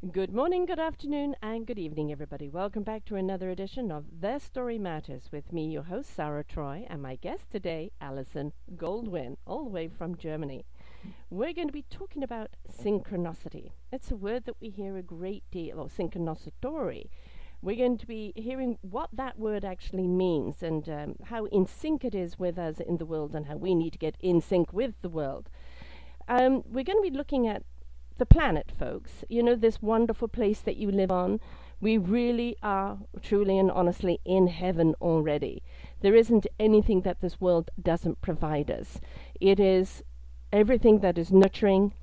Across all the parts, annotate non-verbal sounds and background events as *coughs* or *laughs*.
Good morning, good afternoon, and good evening, everybody. Welcome back to another edition of Their Story Matters with me, your host, Sarah Troy, and my guest today, Alison Goldwyn, all the way from Germany. We're going to be talking about synchronicity. It's a word that we hear a great deal, or synchronicitory. We're going to be hearing what that word actually means and um, how in sync it is with us in the world and how we need to get in sync with the world. Um, we're going to be looking at the planet, folks. You know, this wonderful place that you live on. We really are truly and honestly in heaven already. There isn't anything that this world doesn't provide us. It is everything that is nurturing,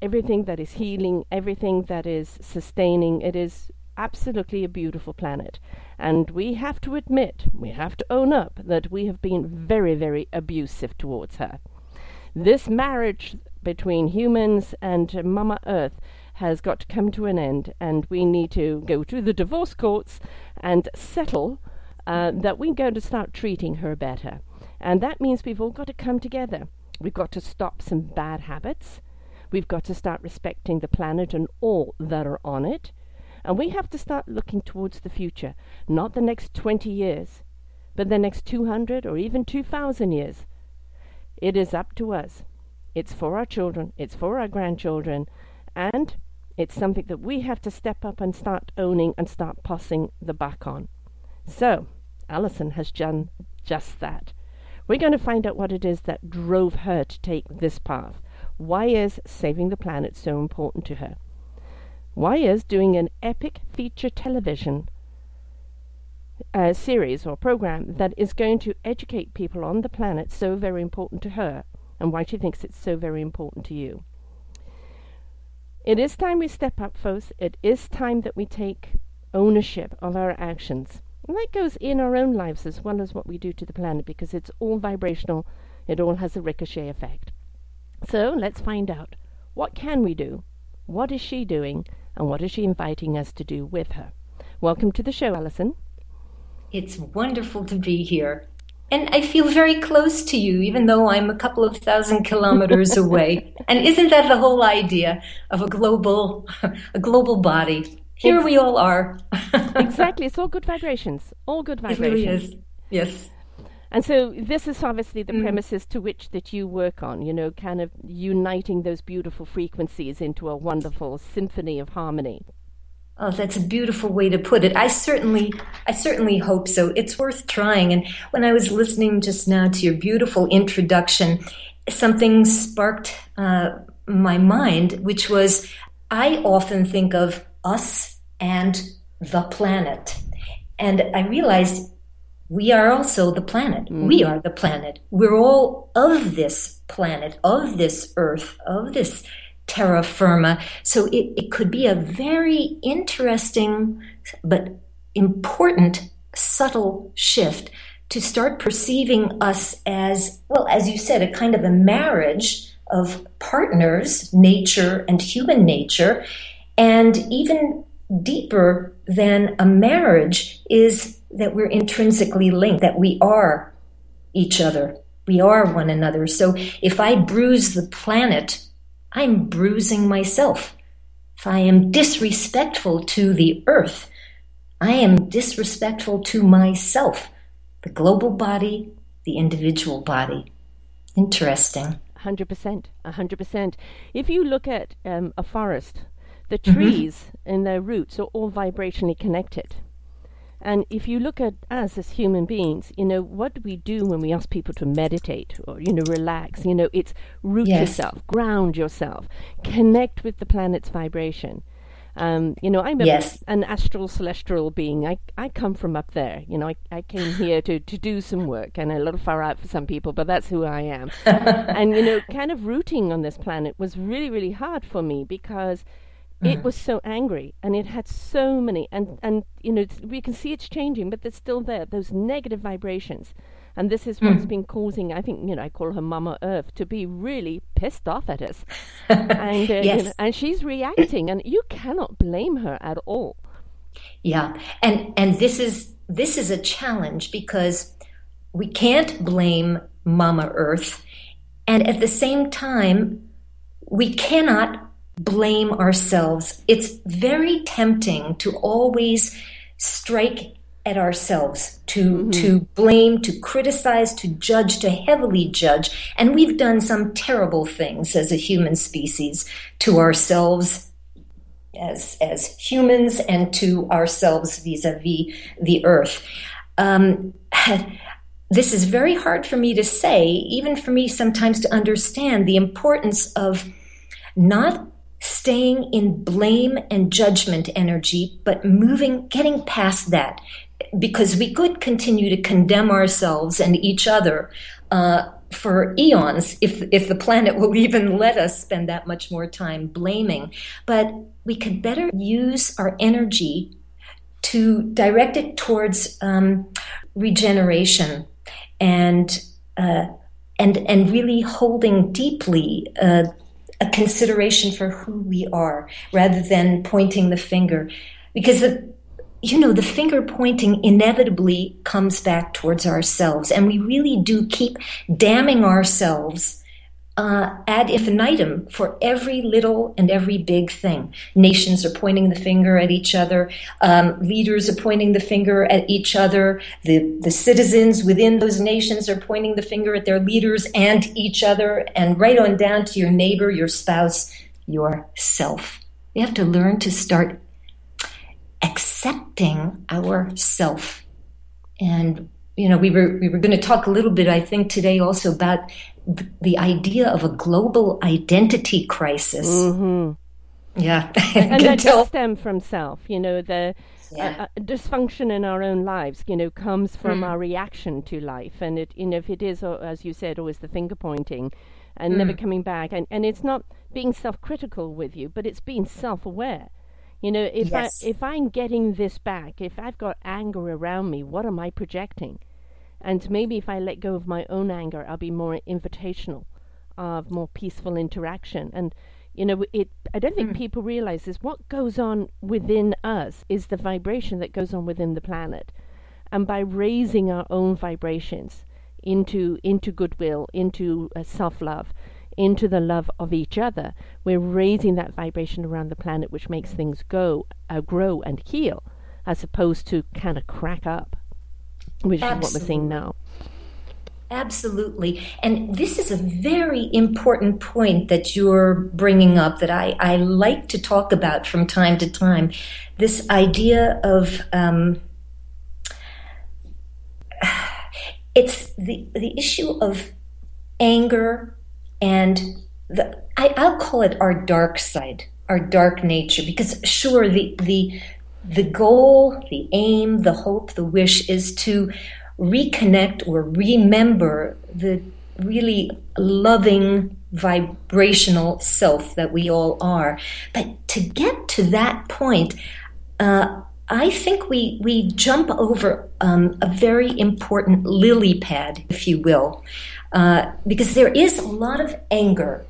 everything that is healing, everything that is sustaining. It is absolutely a beautiful planet. And we have to admit, we have to own up that we have been very, very abusive towards her. This marriage between humans and Mama Earth has got to come to an end, and we need to go to the divorce courts and settle uh, that we're going to start treating her better. And that means we've all got to come together. We've got to stop some bad habits. We've got to start respecting the planet and all that are on it. And we have to start looking towards the future, not the next 20 years, but the next 200 or even 2,000 years. It is up to us it's for our children, it's for our grandchildren, and it's something that we have to step up and start owning and start passing the buck on. So, Alison has done just that. We're going to find out what it is that drove her to take this path. Why is saving the planet so important to her? Why is doing an epic feature television uh, series or program that is going to educate people on the planet so very important to her? And why she thinks it's so very important to you. It is time we step up, folks. It is time that we take ownership of our actions. And that goes in our own lives as well as what we do to the planet because it's all vibrational. It all has a ricochet effect. So let's find out. What can we do? What is she doing? And what is she inviting us to do with her? Welcome to the show, Alison. It's wonderful to be here and I feel very close to you, even though I'm a couple of thousand *laughs* kilometers away. And isn't that the whole idea of a global, *laughs* a global body? Here it's, we all are. *laughs* exactly, it's all good vibrations. All good vibrations. It really is. Yes. And so this is obviously the mm. premises to which that you work on, you know, kind of uniting those beautiful frequencies into a wonderful symphony of harmony. Oh, that's a beautiful way to put it. I certainly, I certainly hope so. It's worth trying. And when I was listening just now to your beautiful introduction, something sparked uh, my mind, which was I often think of us and the planet. And I realized we are also the planet. Mm. We are the planet. We're all of this planet, of this earth, of this terra firma. So it, it could be a very interesting but important, subtle shift to start perceiving us as, well, as you said, a kind of a marriage of partners, nature and human nature. And even deeper than a marriage is that we're intrinsically linked, that we are each other. We are one another. So if I bruise the planet I'm bruising myself. If I am disrespectful to the earth, I am disrespectful to myself, the global body, the individual body. Interesting. 100%. 100%. If you look at um, a forest, the mm-hmm. trees mm-hmm. and their roots are all vibrationally connected. And if you look at us as human beings, you know, what do we do when we ask people to meditate or, you know, relax? You know, it's root yes. yourself, ground yourself, connect with the planet's vibration. Um, you know, I'm a, yes. an astral celestial being. I, I come from up there. You know, I, I came here to, to do some work and a little far out for some people, but that's who I am. *laughs* and, you know, kind of rooting on this planet was really, really hard for me because it mm. was so angry and it had so many and and you know we can see it's changing but it's still there those negative vibrations and this is what's mm. been causing i think you know i call her mama earth to be really pissed off at us *laughs* and uh, yes. You know, and she's reacting and you cannot blame her at all yeah and and this is this is a challenge because we can't blame mama earth and at the same time we cannot blame ourselves. It's very tempting to always strike at ourselves to mm-hmm. to blame to criticize to judge to heavily judge and we've done some terrible things as a human species to ourselves as as humans and to ourselves vis-a-vis the earth um, *laughs* this is very hard for me to say even for me sometimes to understand the importance of not staying in blame and judgment energy, but moving, getting past that because we could continue to condemn ourselves and each other uh, for eons if if the planet *laughs* will even let us spend that much more time blaming. But we could better use our energy to direct it towards um, regeneration and uh, and and really holding deeply uh, a consideration for who we are rather than pointing the finger, because the you know, the finger pointing inevitably comes back towards ourselves, and we really do keep damning ourselves uh, ad infinitum for every little and every big thing. Nations are pointing the finger at each other. Um, leaders are pointing the finger at each other. The, the citizens within those nations are pointing the finger at their leaders and each other, and right on down to your neighbor, your spouse, yourself. We have to learn to start accepting ourself. And you know, we were we were going to talk a little bit, I think, today also about the, the idea of a global identity crisis. Mm-hmm. Yeah, *laughs* and, and that does stem from self. You know, the yeah. uh, uh, dysfunction in our own lives, you know, comes from mm. our reaction to life, and it, you know, if it is, uh, as you said, always the finger pointing, and mm. never coming back, and and it's not being self-critical with you, but it's being self-aware you know, if yes. I if I'm getting this back, if I've got anger around me, what am I projecting? And maybe if I let go of my own anger, I'll be more invitational of more peaceful interaction. And you know, it I don't think mm. people realize this. What goes on within us is the vibration that goes on within the planet. And by raising our own vibrations into into goodwill, into uh, self-love, into the love of each other, we're raising that vibration around the planet, which makes things go, uh, grow, and heal, as opposed to kind of crack up, which Absolutely. is what we're seeing now. Absolutely. And this is a very important point that you're bringing up that I, I like to talk about from time to time. This idea of um, *sighs* it's the, the issue of anger and the, I, I'll call it our dark side, our dark nature, because sure, the the the goal, the aim, the hope, the wish is to reconnect or remember the really loving vibrational self that we all are. But to get to that point, uh, I think we we jump over um, a very important lily pad, if you will, uh, because there is a lot of anger,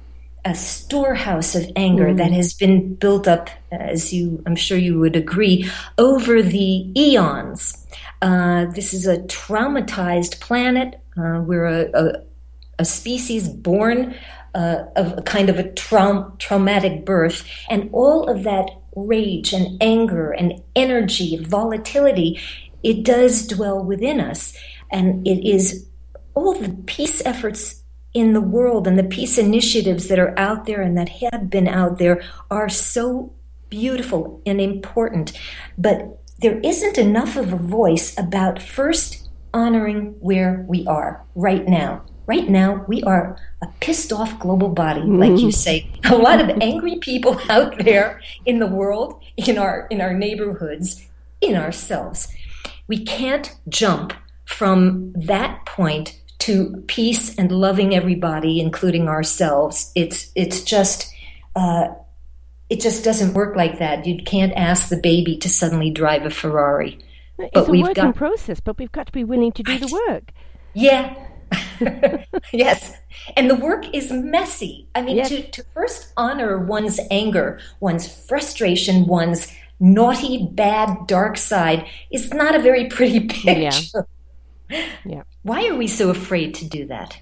a storehouse of anger mm. that has been built up, as you, I'm sure you would agree, over the eons. Uh, this is a traumatized planet. Uh, we're a, a, a, species born uh, of a kind of a traum- traumatic birth, and all of that rage and anger and energy, volatility, it does dwell within us, and it is all the peace efforts in the world and the peace initiatives that are out there and that have been out there are so beautiful and important. But there isn't enough of a voice about first honoring where we are right now. Right now, we are a pissed off global body, mm-hmm. like you say. *laughs* A lot of angry people *laughs* out there in the world, in our in our neighborhoods, in ourselves. We can't jump from that point to peace and loving everybody, including ourselves. It's it's just uh, it just doesn't work like that. You can't ask the baby to suddenly drive a Ferrari. It's but a we've working got... process, but we've got to be willing to do the work. Yeah. *laughs* yes. And the work is messy. I mean, yes. to, to first honor one's anger, one's frustration, one's naughty, bad, dark side is not a very pretty *laughs* picture. Yeah. yeah. Why are we so afraid to do that?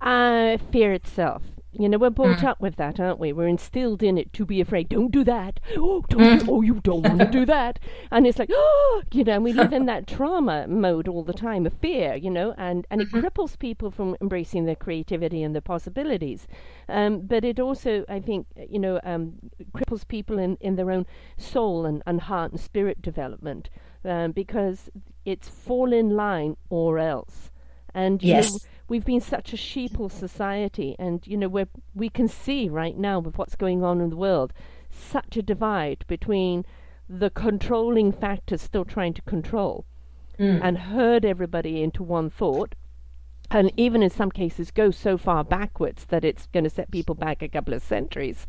Uh, fear itself. You know, we're brought mm. up with that, aren't we? We're instilled in it to be afraid. Don't do that. Oh, *gasps* don't. Mm. oh, you don't want to do *laughs* that. And it's like, oh, *gasps* you know, and we live in that trauma mode all the time of fear, you know, and and it mm-hmm. cripples people from embracing their creativity and their possibilities. Um, but it also, I think, you know, um, cripples people in in their own soul and, and heart and spirit development um, because it's fall in line or else. And yes. Know, we've been such a sheeple society, and you know we we can see right now with what's going on in the world, such a divide between the controlling factors still trying to control, mm. and herd everybody into one thought, and even in some cases go so far backwards that it's going to set people back a couple of centuries.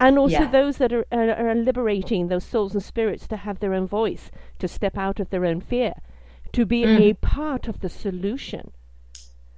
And also yeah. those that are, are, are liberating those souls and spirits to have their own voice, to step out of their own fear, to be mm. a part of the solution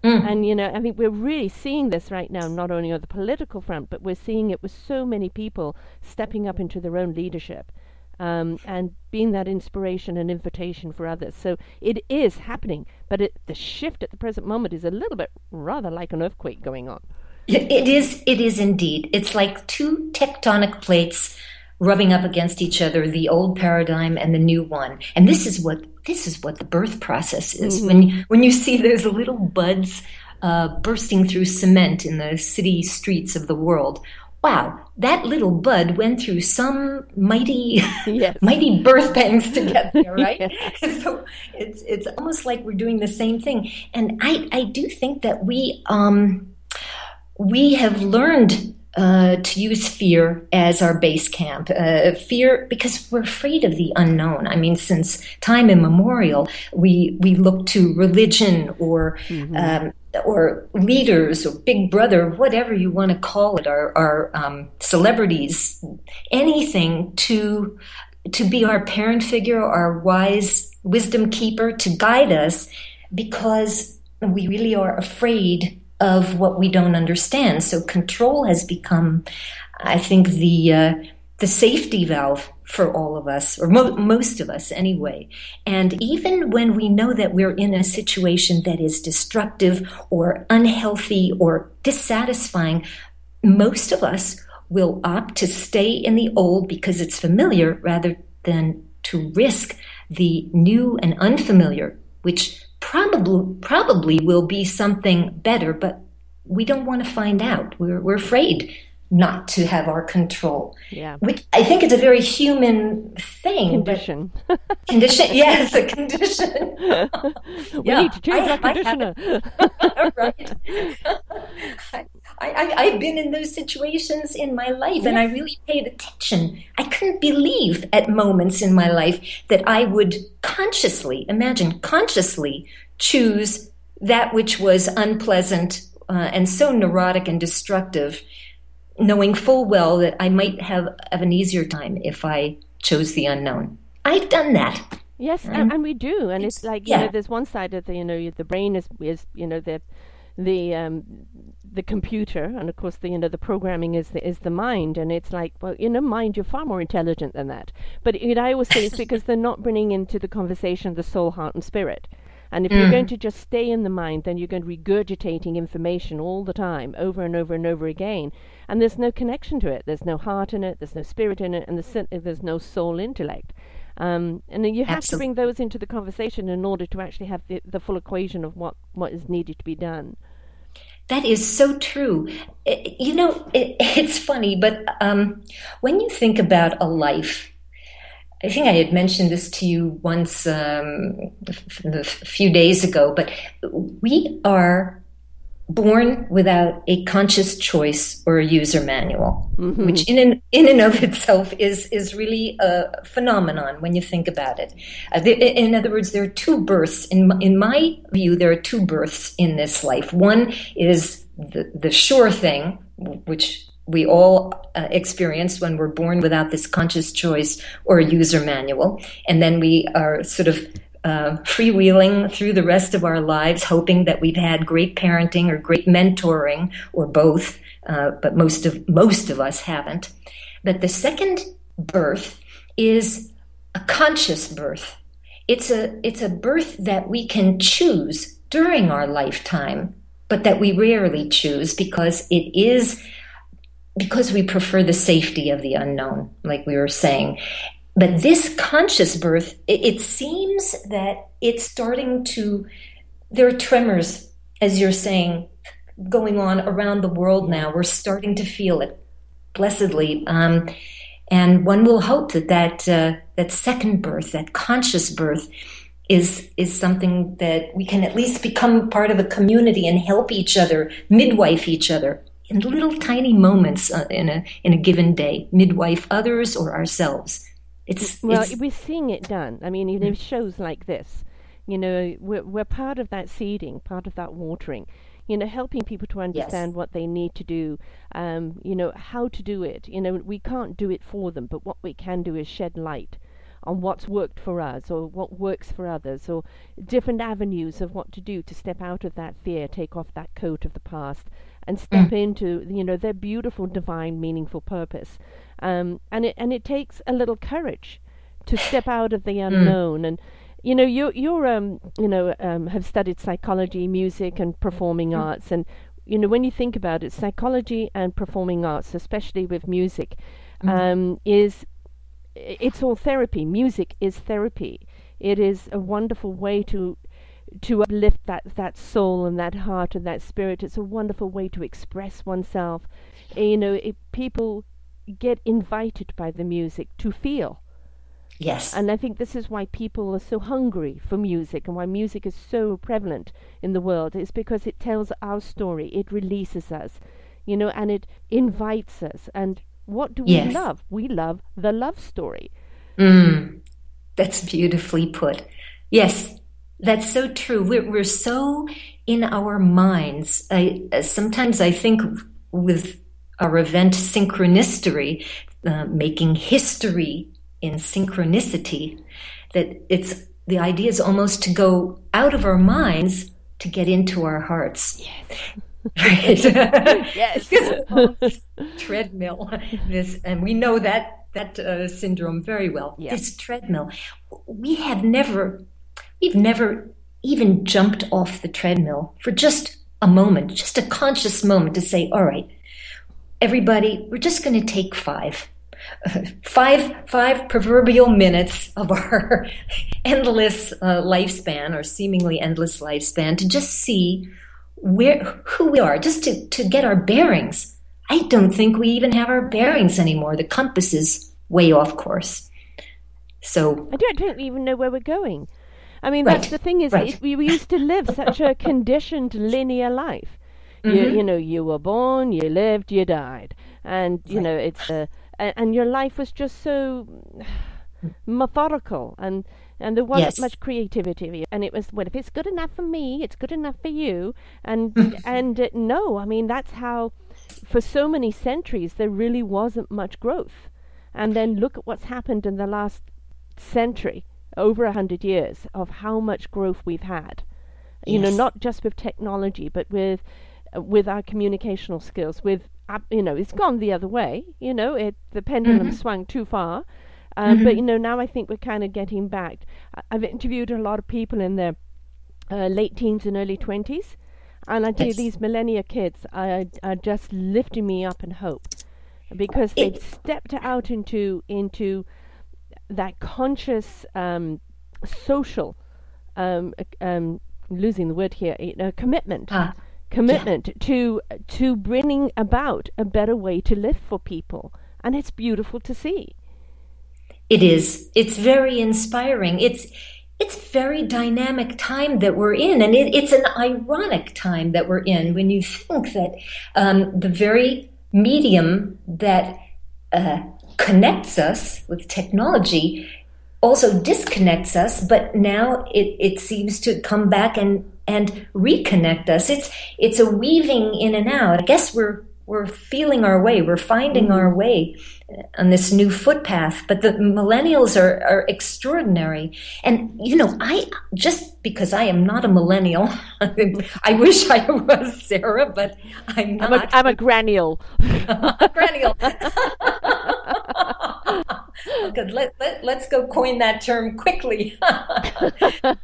Mm. And, you know, I think we're really seeing this right now, not only on the political front, but we're seeing it with so many people stepping up into their own leadership um, and being that inspiration and invitation for others. So it is happening, but it, the shift at the present moment is a little bit rather like an earthquake going on. It is, it is indeed. It's like two tectonic plates rubbing up against each other the old paradigm and the new one and this is what this is what the birth process is mm-hmm. when when you see those little buds uh, bursting through cement in the city streets of the world wow that little bud went through some mighty yes. *laughs* mighty birth pangs to get *laughs* there right *laughs* so it's it's almost like we're doing the same thing and i i do think that we um we have learned uh, to use fear as our base camp. Uh, fear because we're afraid of the unknown. I mean, since time immemorial, we we look to religion or mm-hmm. um, or leaders or Big Brother, whatever you want to call it, our, our um, celebrities, anything to to be our parent figure, our wise wisdom keeper, to guide us, because we really are afraid of what we don't understand. So control has become, I think, the uh, the safety valve for all of us, or mo- most of us anyway. And even when we know that we're in a situation that is destructive or unhealthy or dissatisfying, most of us will opt to stay in the old because it's familiar rather than to risk the new and unfamiliar, which probably probably will be something better, but we don't want to find out. We're we're afraid not to have our control. Yeah. Which I think is a very human thing. Condition. *laughs* condition, yes, a condition. *laughs* we yeah, need to change I, our conditioner. *laughs* right. I, I, have been in those situations in my life and I really paid attention. I couldn't believe at moments in my life that I would consciously, imagine, consciously choose that which was unpleasant uh, and so neurotic and destructive, knowing full well that I might have, have an easier time if I chose the unknown. I've done that. Yes, and, and, we do, and it's, it's like you yeah. know, there's one side of the you know the brain is is you know the the um, the computer, and of course the you know the programming is the is the mind, and it's like well you know mind you're far more intelligent than that. But know, I always say it's *laughs* because they're not bringing into the conversation the soul, heart, and spirit. And if mm. you're going to just stay in the mind, then you're going to be regurgitating information all the time, over and over and over again. And there's no connection to it. There's no heart in it. There's no spirit in it, and there's no soul intellect. Um, and you have Absolutely. to bring those into the conversation in order to actually have the, the full equation of what, what is needed to be done. That is so true. It, you know, *laughs* it, it's funny, but um, when you think about a life, I think I had mentioned this to you once um, a few days ago, but we are born without a conscious choice or a user manual, mm-hmm. which in and, in and of itself is is really a phenomenon when you think about it. Uh, the, in other words, there are two births. In in my view, there are two births in this life. One is the the sure thing, which we all uh, experience when we're born without this conscious choice or a user manual, and then we are sort of uh, freewheeling through the rest of our lives, hoping that we've had great parenting or great mentoring or both, uh, but most of most of us haven't. But the second birth is a conscious birth. It's a it's a birth that we can choose during our lifetime but that we rarely choose because it is because we prefer the safety of the unknown, like we were saying. But this conscious birth, it, it seems that it's starting to, there are tremors, as you're saying, going on around the world now. We're starting to feel it blessedly. Um, and one will hope that that, uh, that second birth, that conscious birth, is is something that we can at least become part of a community and help each other, midwife each other in little tiny moments uh, in a in a given day, midwife others or ourselves. It's well, it's, we're seeing it done. I mean, you know, shows like this, you know, we're we're part of that seeding, part of that watering you know, helping people to understand yes. what they need to do, um, you know, how to do it. You know, we can't do it for them, but what we can do is shed light on what's worked for us or what works for others or different avenues of what to do to step out of that fear, take off that coat of the past and step mm. into, you know, their beautiful, divine, meaningful purpose. Um, and it and it takes a little courage to step out of the mm. unknown mm. and you know you you're um you know um, have studied psychology music and performing mm. arts and you know when you think about it psychology and performing arts especially with music mm. um, is it's all therapy music is therapy it is a wonderful way to to uplift that that soul and that heart and that spirit it's a wonderful way to express oneself you know it, people get invited by the music to feel Yes. And I think this is why people are so hungry for music and why music is so prevalent in the world is because it tells our story, it releases us, you know, and it invites us. And what do yes. we love? We love the love story. Mm, that's beautifully put. Yes, that's so true. We're, we're so in our minds. I, sometimes I think with our event synchronicity, uh, making history in synchronicity that it's the idea is almost to go out of our minds to get into our hearts. Yes. *laughs* Right. *laughs* yes. *laughs* treadmill. This, and we know that that uh, syndrome very well. Yes. This treadmill. We have never, we've never even jumped off the treadmill for just a moment, just a conscious moment to say, all right, everybody, we're just going to take five. *laughs* Five five proverbial minutes of our *laughs* endless uh, lifespan or seemingly endless lifespan to just see where who we are just to, to get our bearings. I don't think we even have our bearings anymore. The compass is way off course. So i don't, I don't even know where we're going i mean right. that's the thing is right. it, we used to live such a *laughs* conditioned linear life mm-hmm. you, you know you were born you lived you died and you right. know it's a and, and your life was just so *sighs* methodical and and there wasn't yes. much creativity and it was well if it's good enough for me it's good enough for you and and uh, no i mean that's how for so many centuries there really wasn't much growth and then look at what's happened in the last century over a hundred years of how much growth we've had you yes. know not just with technology but with uh, with our communicational skills with you know, it's gone the other way. You know, it the pendulum mm-hmm. swung too far. Um, mm-hmm. But you know, now I think we're kind of getting back. I've interviewed a lot of people in their uh, late teens and early twenties, and I tell you, these millennia kids are, are just lifting me up in hope because they've stepped out into into that conscious um, social um, um, losing the word here, commitment. Ah commitment yeah. to to bringing about a better way to live for people and it's beautiful to see it is it's very inspiring it's it's very dynamic time that we're in and it, it's an ironic time that we're in when you think that um, the very medium that uh, connects us with technology also disconnects us but now it, it seems to come back and and reconnect us. It's it's a weaving in and out. I guess we're we're feeling our way. We're finding mm-hmm. our way on this new footpath. But the millennials are, are extraordinary. And, you know, I just because I am not a millennial, *laughs* I wish I was, Sarah, but I'm not. I'm a, I'm a granule. granule. Good. Let, let, let's go coin that term quickly. *laughs* I,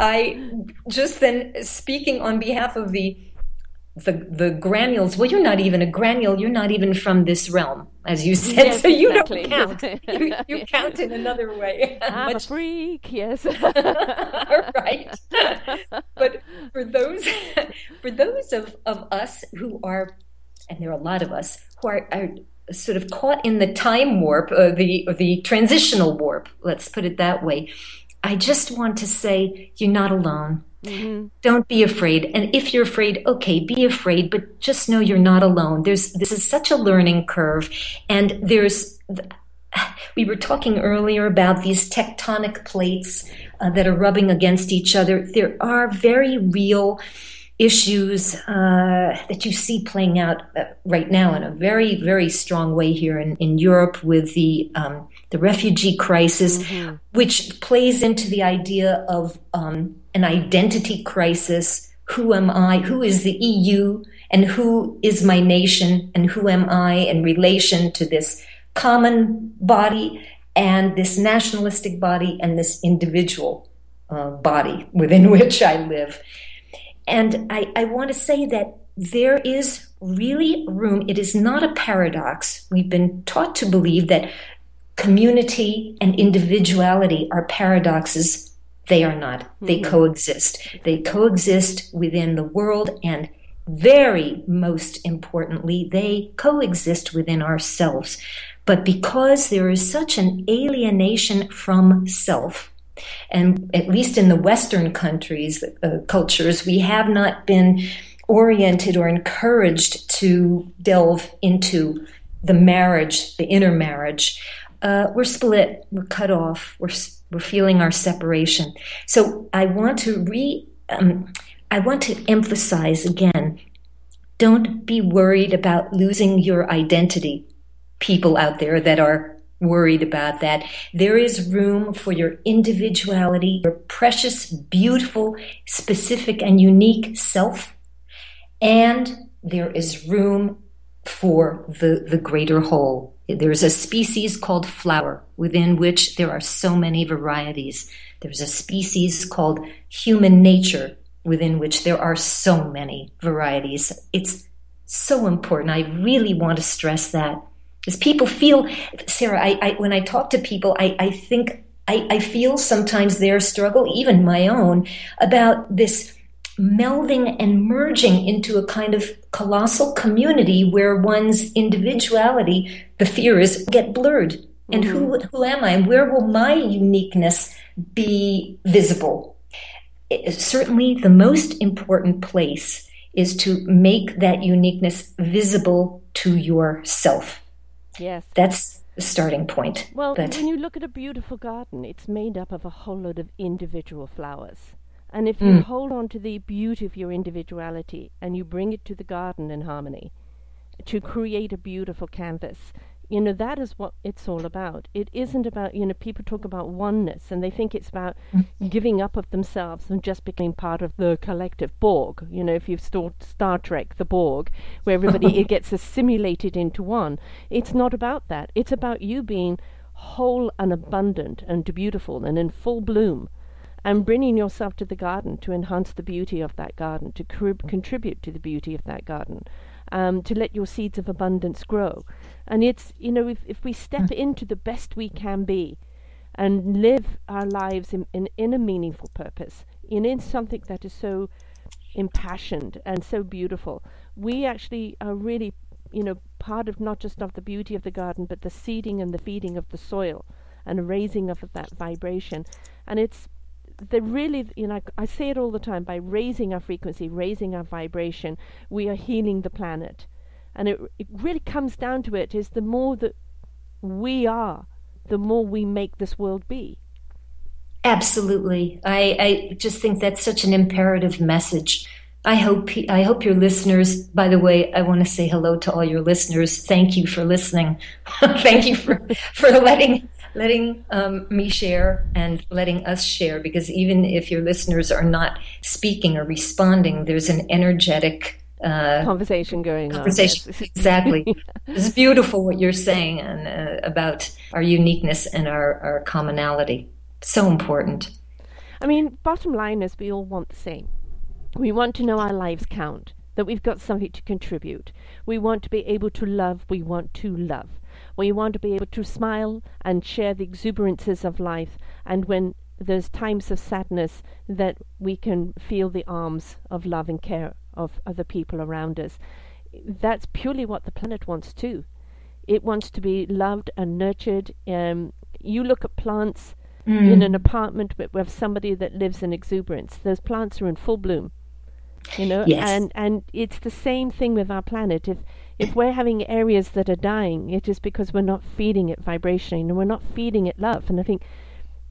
I just then speaking on behalf of the the the granules. Well, you're not even a granule. You're not even from this realm, as you said. Yes, so you exactly. don't count. *laughs* you, you count in another way. I'm Much- a freak, yes. *laughs* right. But for those for those of, of us who are, and there are a lot of us who are, are sort of caught in the time warp, uh, the the transitional warp. Let's put it that way. I just want to say you're not alone. Don't be afraid. And if you're afraid, okay, be afraid, but just know you're not alone. There's this is such a learning curve, and there's. We were talking earlier about these tectonic plates uh, that are rubbing against each other. There are very real issues uh, that you see playing out uh, right now in a very, very strong way here in, in Europe with the um, the refugee crisis, which plays into the idea of um, an identity crisis. Who am I? Who is the EU? And who is my nation? And who am I in relation to this common body and this nationalistic body and this individual uh, body within *laughs* which I live? And I, I want to say that there is really room. It is not a paradox. We've been taught to believe that community and individuality are paradoxes. They are not. They coexist. They coexist within the world and very most importantly, they coexist within ourselves. But because there is such an alienation from self, and at least in the Western countries, uh, cultures, we have not been oriented or encouraged to delve into the marriage, the inner marriage. Uh, we're split, we're cut off, we're we're feeling our separation. So I want to re, um, I want to emphasize again. Don't be worried about losing your identity. People out there that are worried about that. There is room for your individuality, your precious, beautiful, specific, and unique self. And there is room for the, the greater whole. There's a species called flower within which there are so many varieties. There's a species called human nature within which there are so many varieties. It's so important. I really want to stress that because people feel, Sarah, I, I when I talk to people, I, I think I, I feel sometimes their struggle, even my own, about this melding and merging into a kind of colossal community where one's individuality, the fear is, get blurred. And who mm-hmm. who am I? And where will my uniqueness be visible? It- certainly, the most important place is to make that uniqueness visible to yourself. yes. That's the starting point. Well, But- when you look at a beautiful garden, it's made up of a whole lot of individual flowers. And if you hmm. hold on to the beauty of your individuality and you bring it to the garden in harmony to create a beautiful canvas, you know, that is what it's all about. It isn't about, you know, people talk about oneness and they think it's about mm. giving up of themselves and just becoming part of the collective Borg. You know, if you've stored Star Trek, the Borg, where everybody it *laughs* gets assimilated into one. It's not about that. It's about you being whole and abundant and beautiful and in full bloom and bringing yourself to the garden to enhance the beauty of that garden, to crib- contribute to the beauty of that garden, um, to let your seeds of abundance grow. And it's, you know, if, if we step into the best we can be and live our lives in, in, in a meaningful purpose, in, in something that is so impassioned and so beautiful, we actually are really, you know, part of not just of the beauty of the garden, but the seeding and the feeding of the soil and raising of that vibration. And it's the really, you know, I say it all the time by raising our frequency, raising our vibration, we are healing the planet. And it, it really comes down to it is the more that we are, the more we make this world be. Absolutely. I, I just think that's such an imperative message. I hope I hope your listeners. By the way, I want to say hello to all your listeners. Thank you for listening. *laughs* Thank you for for letting letting um, me share and letting us share. Because even if your listeners are not speaking or responding, there's an energetic uh, Conversation going conversation. on. yes. *laughs* exactly. It's beautiful what you're saying and uh, about our uniqueness and our, our commonality. So important. I mean, bottom line is we all want the same. We want to know our lives count, that we've got something to contribute. We want to be able to love, we want to love. We want to be able to smile and share the exuberances of life, and when there's times of sadness, that we can feel the arms of love and care of other people around us. That's purely what the planet wants too. It wants to be loved and nurtured. Um, you look at plants mm. in an apartment with, with somebody that lives in exuberance. Those plants are in full bloom you know yes. and and it's the same thing with our planet if if we're having areas that are dying it is because we're not feeding it vibration and we're not feeding it love and i think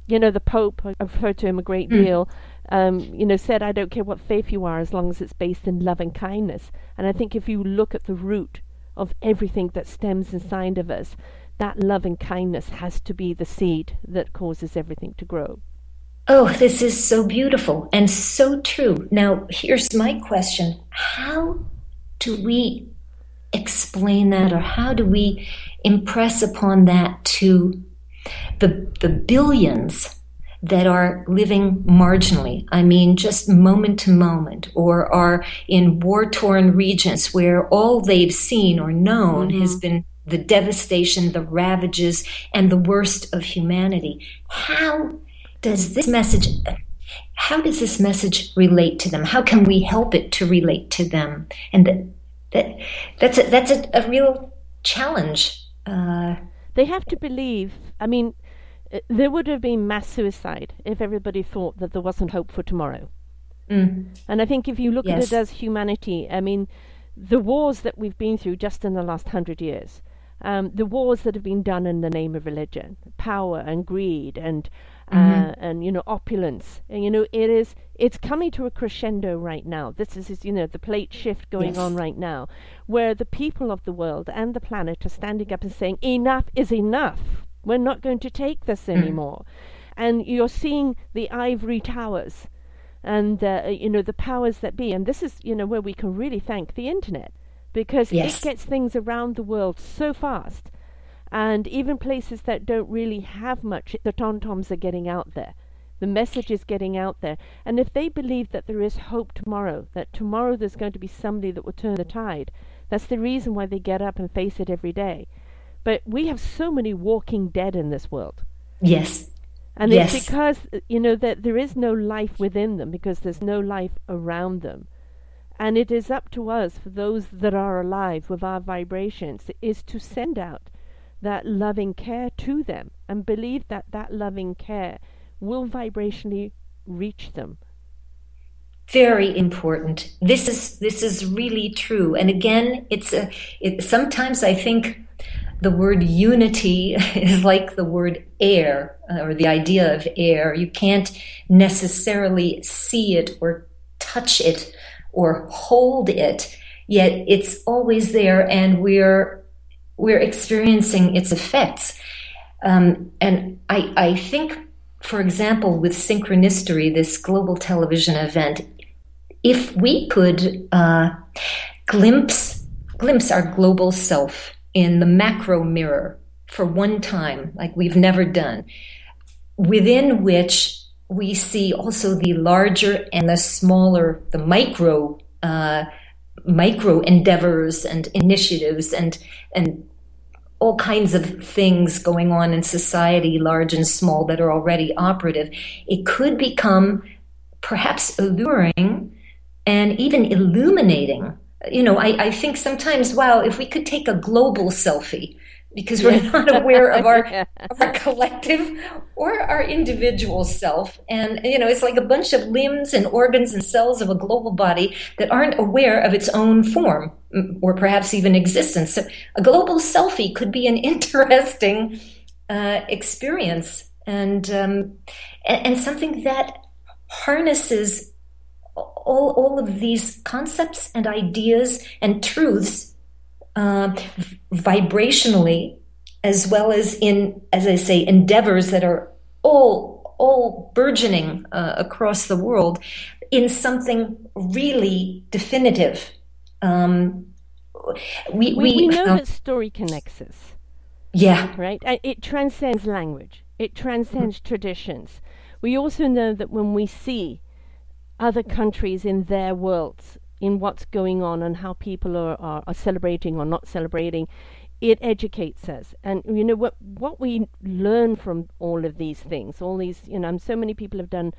you know the pope i've referred to him a great mm. deal um, you know said i don't care what faith you are as long as it's based in love and kindness and i think if you look at the root of everything that stems inside of us that love and kindness has to be the seed that causes everything to grow Oh, this is so beautiful and so true. Now, here's my question How do we explain that, or how do we impress upon that to the, the billions that are living marginally? I mean, just moment to moment, or are in war torn regions where all they've seen or known mm-hmm. has been the devastation, the ravages, and the worst of humanity. How does this message how does this message relate to them how can we help it to relate to them and that, that that's a, that's a, a real challenge uh, they have to believe i mean uh, there would have been mass suicide if everybody thought that there wasn't hope for tomorrow mm. and i think if you look yes. at it as humanity i mean the wars that we've been through just in the last hundred years um, the wars that have been done in the name of religion, power and greed and mm-hmm. uh, and you know opulence. And you know it is it's coming to a crescendo right now. This is, you know the plate shift going yes. on right now, where the people of the world and the planet are standing up and saying enough is enough. We're not going to take this mm. anymore. And you're seeing the ivory towers and uh, you know the powers that be and this is you know where we can really thank the internet because yes. it gets things around the world so fast and even places that don't really have much, the tom-toms are getting out there. The message is getting out there. And if they believe that there is hope tomorrow, that tomorrow there's going to be somebody that will turn the tide, that's the reason why they get up and face it every day. But we have so many walking dead in this world. Yes. And yes. it's because, you know, that there is no life within them because there's no life around them. And it is up to us, for those that are alive with our vibrations, is to send out that loving care to them and believe that that loving care will vibrationally reach them. Very important. This is this is really true. And again it's a it, sometimes i think the word unity *laughs* is like the word air uh, or the idea of air. You can't necessarily see it or touch it or hold it yet it's always there and we're we're experiencing its effects. Um, and I, I think, for example, with Synchronicity, this global television event, if we could uh, glimpse glimpse our global self in the macro mirror for one time, like we've never done, within which we see also the larger and the smaller, the micro uh, micro endeavors and initiatives and and all kinds of things going on in society, large and small, that are already operative, it could become perhaps alluring and even illuminating. You know, I, I think sometimes, wow, if we could take a global selfie because we're not aware of our, *laughs* yeah. our collective or our individual self. And, you know, it's like a bunch of limbs and organs and cells of a global body that aren't aware of its own form or perhaps even existence. So a global selfie could be an *laughs* interesting uh, experience and, um, and, and something that harnesses all, all of these concepts and ideas and truths uh, vibrationally, as well as in, as I say, endeavors that are all all burgeoning uh, across the world in something really definitive. Um, we, we, we, know uh, that story connects us. Yeah. Right? It transcends language. It transcends mm-hmm. traditions. we also know that when we see other countries in their worlds, in what's going on and how people are, are, are celebrating or not celebrating, it educates us. And you know what what we learn from all of these things, all these you know, so many people have done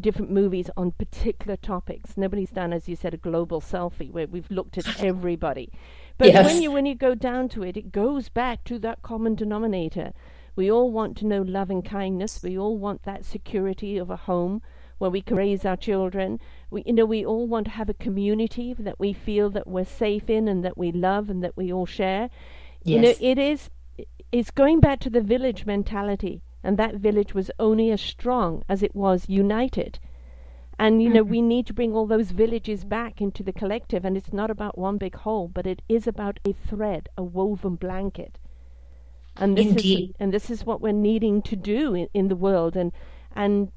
different movies on particular topics. Nobody's done, as you said, a global selfie where we've looked at *laughs* everybody. But yes. when you when you go down to it, it goes back to that common denominator. We all want to know love and kindness. We all want that security of a home where we can raise our children. We, you know, we all want to have a community that we feel that we're safe in and that we love and that we all share. Yes. You know, it is. It's going back to the village mentality and that village was only as strong as it was united. And you know, mm-hmm. we need to bring all those villages back into the collective, and it's not about one big whole, but it is about a thread, a woven blanket. And this Indeed. is and this is what we're needing to do in, in the world, and and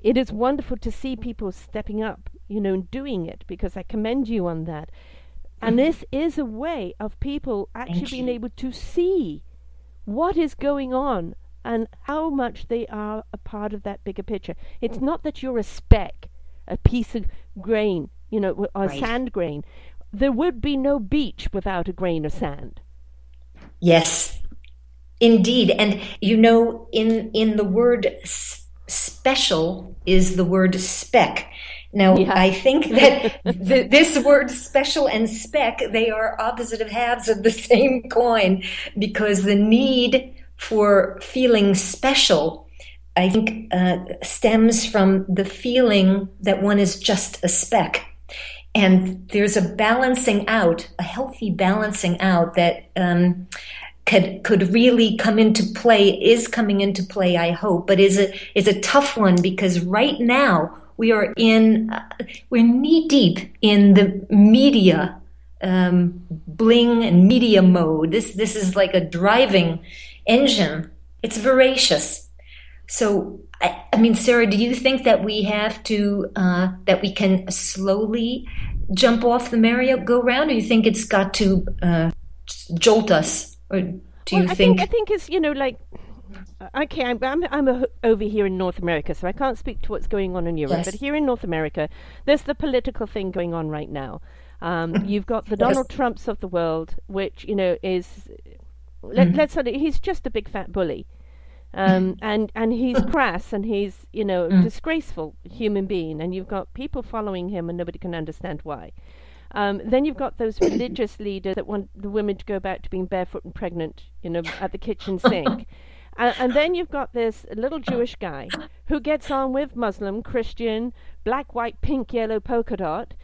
it is wonderful to see people stepping up, you know, and doing it because I commend you on that. And mm-hmm. this is a way of people actually being able to see what is going on and how much they are a part of that bigger picture. It's not that you're a speck, a piece of grain, you know, a right. sand grain. There would be no beach without a grain of sand. Yes, indeed. And you know, in in the word s- special is the word speck. Now, yeah. I think *laughs* that the, this word special and speck, they are opposite of halves of the *laughs* same coin because the need for feeling special, I think, uh, stems from the feeling that one is just a speck. And there's a balancing out, a healthy balancing out that um, could could really come into play, is coming into play, I hope, but is a is a tough one because right now we are in uh, we're knee deep in the media um, bling and media mode. This this is like a driving engine. It's voracious. So, I, I mean, Sarah, do you think that we have to, uh, that we can slowly jump off the merry-go-round, or you think it's got to uh, jolt us? Or do you I think? think? I think it's, you know, like, okay, I'm, I'm, I'm a, over here in North America, so I can't speak to what's going on in Europe. Yes. But here in North America, there's the political thing going on right now. Um, *laughs* you've got the Donald yes. Trumps of the world, which you know is let, mm. let's say he's just a big fat bully. Um, *laughs* and and he's *laughs* crass and he's you know mm. disgraceful human being and you've got people following him and nobody can understand why. Um, then you've got those religious *coughs* leaders that want the women to go back to being barefoot and pregnant, you know, at the kitchen *laughs* sink. and, and then you've got this little Jewish guy who gets on with Muslim, Christian, black, white, pink, yellow polka dot,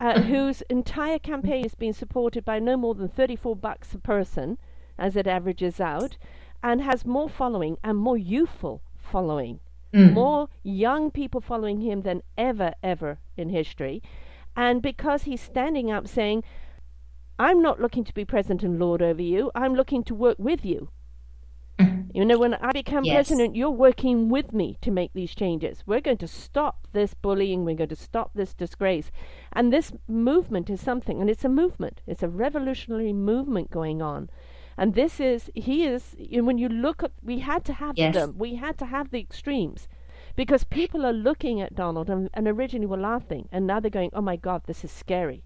uh, whose entire campaign is being supported by no more than 34 bucks a person as it averages out, and has more following and more youthful following. Mm. More young people following him than ever, ever in history. And because he's standing up saying, I'm not looking to be president and lord over you, I'm looking to work with you. Mm. You know, when I become yes. president, you're working with me to make these changes. We're going to stop this bullying. We're going to stop this disgrace. And this movement is something, and it's a movement. It's a revolutionary movement going on. And this is, he is, know, when you look at, we had to have yes. them. We had to have the extremes because people are looking at Donald and, and originally were laughing. And now they're going, oh my God, this is scary.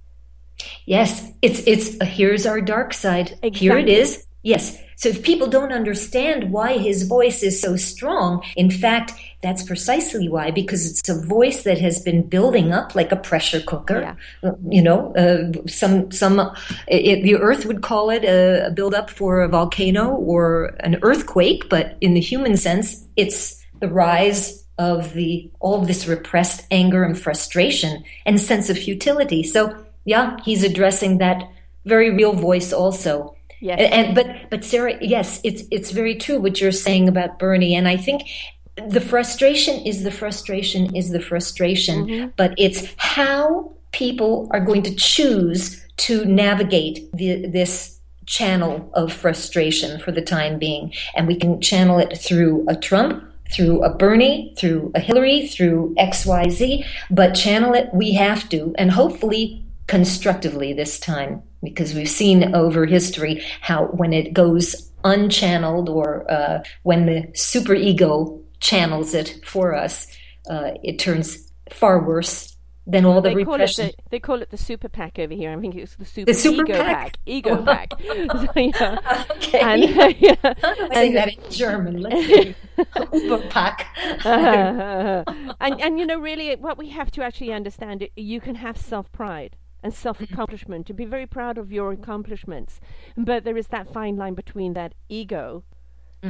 Yes, it's, it's, here's our dark side. Exactly. Here it is. Yes. So if people don't understand why his voice is so strong, in fact, that's precisely why, because it's a voice that has been building up like a pressure cooker. Yeah. You know, uh, some some it, the Earth would call it a, a build up for a volcano or an earthquake, but in the human sense, it's the rise of the all of this repressed anger and frustration and sense of futility. So yeah, he's addressing that very real voice also Yes. And but but Sarah, yes, it's it's very true what you're saying about Bernie, and I think the frustration is the frustration is the frustration, mm-hmm. but it's how people are going to choose to navigate the, this channel of frustration for the time being, and we can channel it through a Trump. Through a Bernie, through a Hillary, through XYZ, but channel it we have to, and hopefully constructively this time because we've seen over history how when it goes unchanneled or uh, when the super ego channels it for us, uh, it turns far worse than all the they repression. Call it the, they call it the super PAC over here. I think it's the super, The super ego pack? Ego pack. *laughs* so, yeah. okay. And, *laughs* yeah. I say that in German. Let's see. Überpack. *laughs* and and you know really what we have to actually understand you can have self pride and self accomplishment to be very proud of your accomplishments. But there is that fine line between that ego.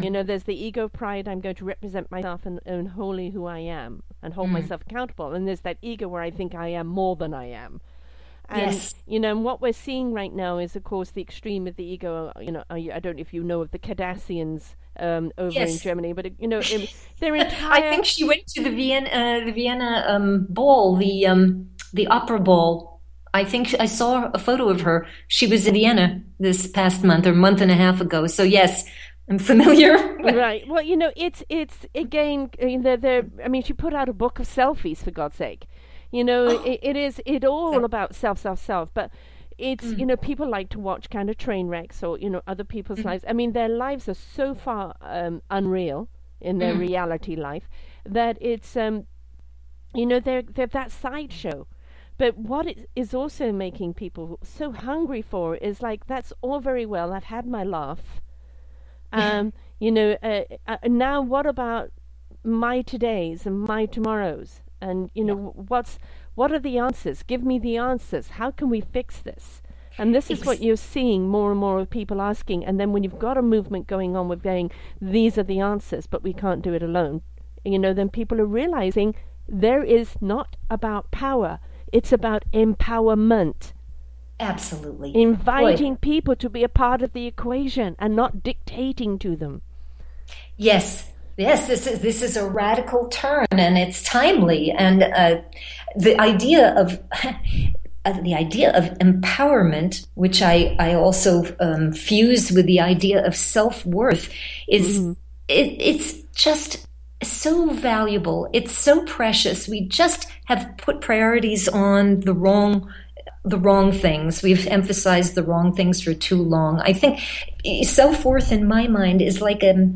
You know there's the ego pride i'm going to represent myself and own wholly who i am and hold myself accountable. And there's that ego where i think i am more than i am. And Yes. you know, and what we're seeing right now is, of course, the extreme of the ego. You know, I, I don't know if you know of the Kardashians um, over in Germany, but you know, in, *laughs* their entire I think she went to the Vienna, uh, the Vienna um, ball, the um, the opera ball. I think I saw a photo of her. She was in Vienna this past month or month and a half ago. So yes, I'm familiar. *laughs* right. Well, you know, it's it's again. I mean, they're, they're, I mean, she put out a book of selfies for God's sake. You know, it, it is it all about self, self, self. But it's you know, people like to watch kind of train wrecks or you know other people's lives. I mean, their lives are so far um, unreal in their reality life that it's um, you know, they're they're that sideshow. But what it is also making people so hungry for is like that's all very well. I've had my laugh. *laughs* Um, you know, uh, uh, now what about my todays and my tomorrows? And you know, what's what are the answers? Give me the answers. How can we fix this? And this is what you're seeing more and more of people asking. And then when you've got a movement going on with saying these are the answers, but we can't do it alone, you know, then people are realizing there is not about power. It's about empowerment Absolutely. inviting people to be a part of the equation and not dictating to them. Yes, yes. This is this is a radical turn, and it's timely. And uh, the idea of *laughs* uh, the idea of empowerment, which I I also um, fused with the idea of self worth, is it, it's just so valuable. It's so precious. We just have put priorities on the wrong the wrong things. We've emphasized the wrong things for too long. I think self worth, in my mind, is like a,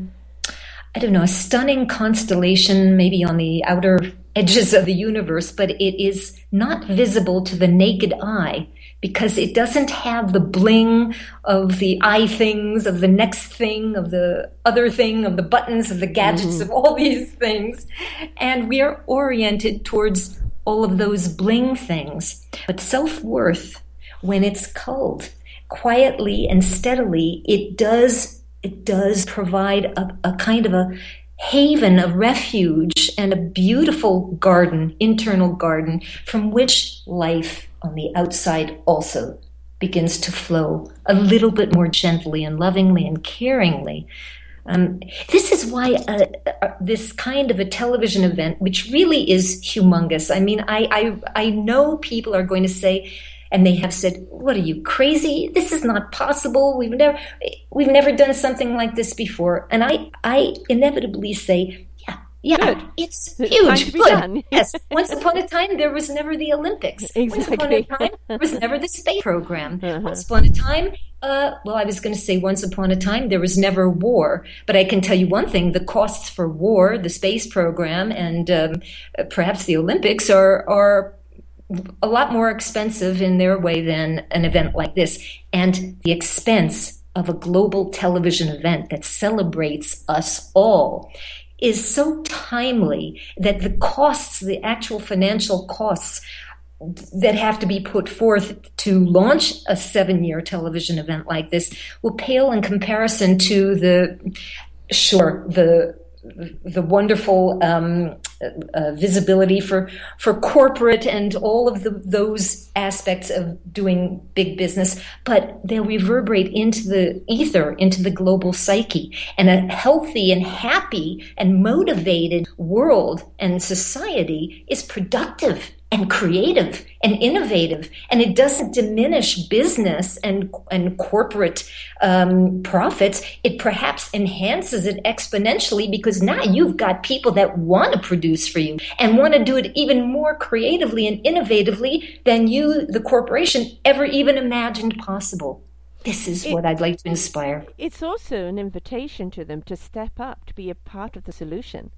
I don't know, a stunning constellation, maybe on the outer edges of the universe, but it is not visible to the naked eye because it doesn't have the bling of the eye things, of the next thing, of the other thing, of the buttons, of the gadgets, mm-hmm. of all *laughs* these things. And we are oriented towards all of those bling things. But self worth, when it's culled quietly and steadily, it does it does provide a, a kind of a haven, a refuge, and a beautiful garden, internal garden, from which life on the outside also begins to flow a little bit more gently and lovingly and caringly. Um, this is why uh, uh, this kind of a television event, which really is humongous. I mean, I, I I know people are going to say, and they have said, "What are you crazy? This is not possible. We've never we've never done something like this before." And I I inevitably say, "Yeah, Good. it's huge. time to be Good. *laughs* yes. Once upon a time, there was never the Olympics. Exactly. Once upon a time, there was never the space program. *laughs* Uh-huh. Once upon a time, uh, well, I was going to say once upon a time, there was never war. But I can tell you one thing the costs for war, the space program, and um, perhaps the Olympics are, are a lot more expensive in their way than an event like this. And the expense of a global television event that celebrates us all is so timely that the costs, the actual financial costs that have to be put forth to launch a seven year television event like this will pale in comparison to the, sure, the the wonderful um, uh, visibility for for corporate and all of the, those aspects of doing big business, but they'll reverberate into the ether, into the global psyche, and a healthy and happy and motivated world and society is productive and creative and innovative, and it doesn't diminish business and and corporate um, profits. It perhaps enhances it exponentially because now you've got people that want to produce for you and want to do it even more creatively and innovatively than you, the corporation, ever even imagined possible. This is It- what I'd like to inspire. It's also an invitation to them to step up, to be a part of the solution.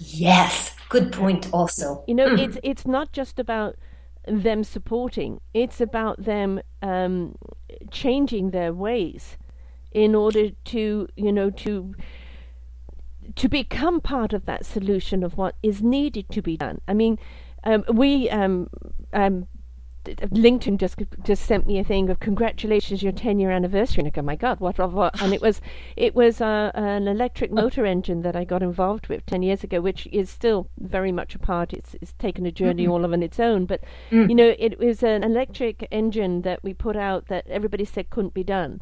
Yes, good point. Also, you know, mm. it's it's not just about them supporting; it's about them um, changing their ways in order to, you know, to to become part of that solution of what is needed to be done. I mean, um, we um, um, LinkedIn just just sent me a thing of congratulations your 10 year anniversary. And I go my god what what and it was it was uh, an electric motor engine that I got involved with 10 years ago which is still very much a part. It's it's taken a journey mm-hmm. all of on its own. But mm. you know it was an electric engine that we put out that everybody said couldn't be done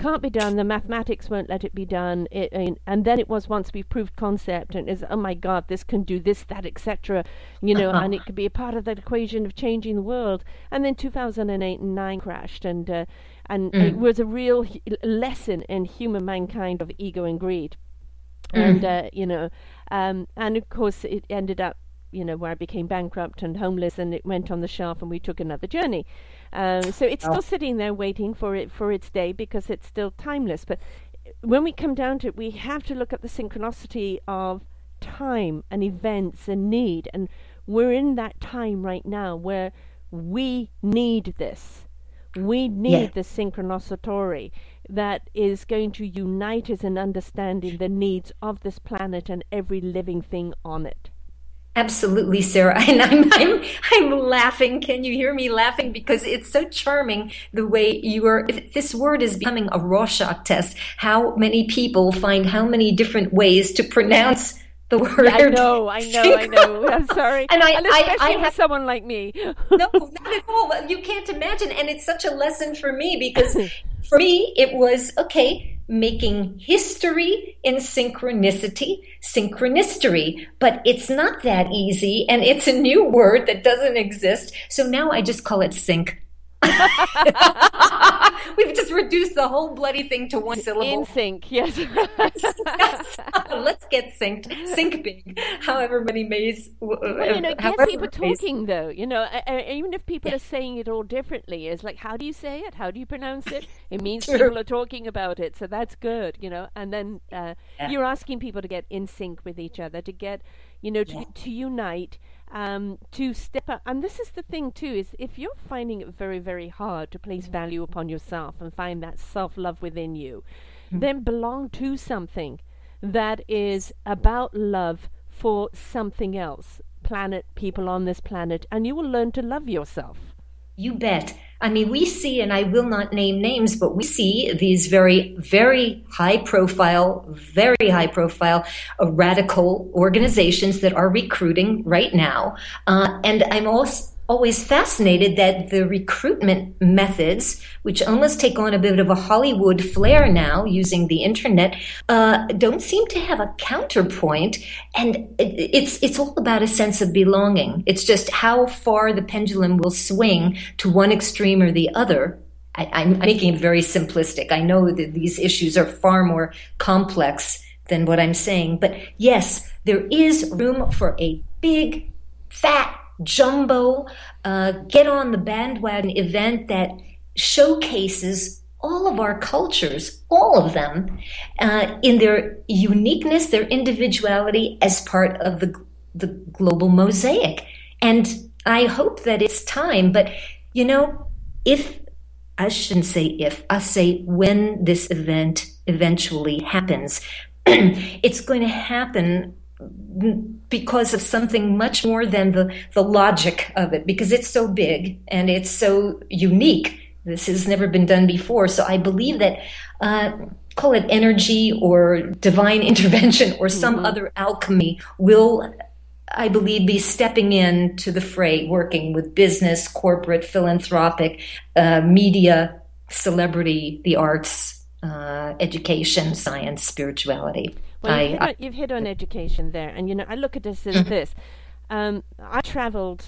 can't be done. The mathematics won't let it be done. It, and then it was once we proved concept, and is oh my God, this can do this, that, etc. You know, and it could be a part of that equation of changing the world. And then 2008 and nine crashed, and uh, and mm. it was a real lesson in human mankind of ego and greed. Mm. And uh, you know, um, and of course, it ended up you know, where I became bankrupt and homeless, and it went on the shelf, and we took another journey. Um, so it's oh. still sitting there waiting for it for its day because it's still timeless. But when we come down to it, we have to look at the synchronicity of time and events and need, and we're in that time right now where we need this. We need yeah. the synchronicity that is going to unite us in understanding the needs of this planet and every living thing on it. Absolutely, Sarah. *laughs* And I'm, I'm, I'm laughing. Can you hear me laughing? Because it's so charming the way you are. This word is becoming a Rorschach test. How many people find how many different ways to pronounce the word. I know, I know, I know. *laughs* I'm sorry. And I, and especially I, I have someone like me. *laughs* no, not at all. You can't imagine. And it's such a lesson for me because for me, it was okay making history in synchronicity, synchronicity. But it's not that easy, and it's a new word that doesn't exist. So now I just call it sync. *laughs* *laughs* We've just reduced the whole bloody thing to one syllable. In sync, yes. *laughs* yes. *laughs* Let's get synced. Sync big. However many mays. Well, you know, get people talking though. You know, even if people yeah. are saying it all differently, it's like, how do you say it? How do you pronounce it? It means True. people are talking about it, so that's good. You know, and then uh, yeah. you're asking people to get in sync with each other, to get, you know, to, yeah. to unite um, to step up. And this is the thing too: is if you're finding it very, very hard to place value upon yourself and find that self-love within you, mm-hmm. then belong to something that is about love for something else, planet, people on this planet, and you will learn to love yourself. You bet. I mean, we see, and I will not name names, but we see these very, very high profile, very high profile uh, radical organizations that are recruiting right now. Uh, and I'm also always fascinated that the recruitment methods, which almost take on a bit of a Hollywood flair now using the internet, uh, don't seem to have a counterpoint. And it, it's it's all about a sense of belonging. It's just how far the pendulum will swing to one extreme or the other. I, am making it very simplistic. I know that these issues are far more complex than what I'm saying, but yes, there is room for a big, fat jumbo, uh, get on the bandwagon event that showcases all of our cultures, all of them, uh, in their uniqueness, their individuality as part of the, the global mosaic. And I hope that it's time, but you know, if I shouldn't say if, I say when this event eventually happens, *clears throat* it's going to happen because of something much more than the, the logic of it, because it's so big and it's so unique. This has never been done before. So I believe that, uh, call it energy or divine *laughs* intervention or some mm-hmm. other alchemy will, I believe, be stepping in to the fray, working with business, corporate, philanthropic, uh, media, celebrity, the arts, uh, education, science, spirituality. Well, I, you've, hit on, you've, hit on, education there, and you know, I look at this as mm-hmm. this. Um, I travelled,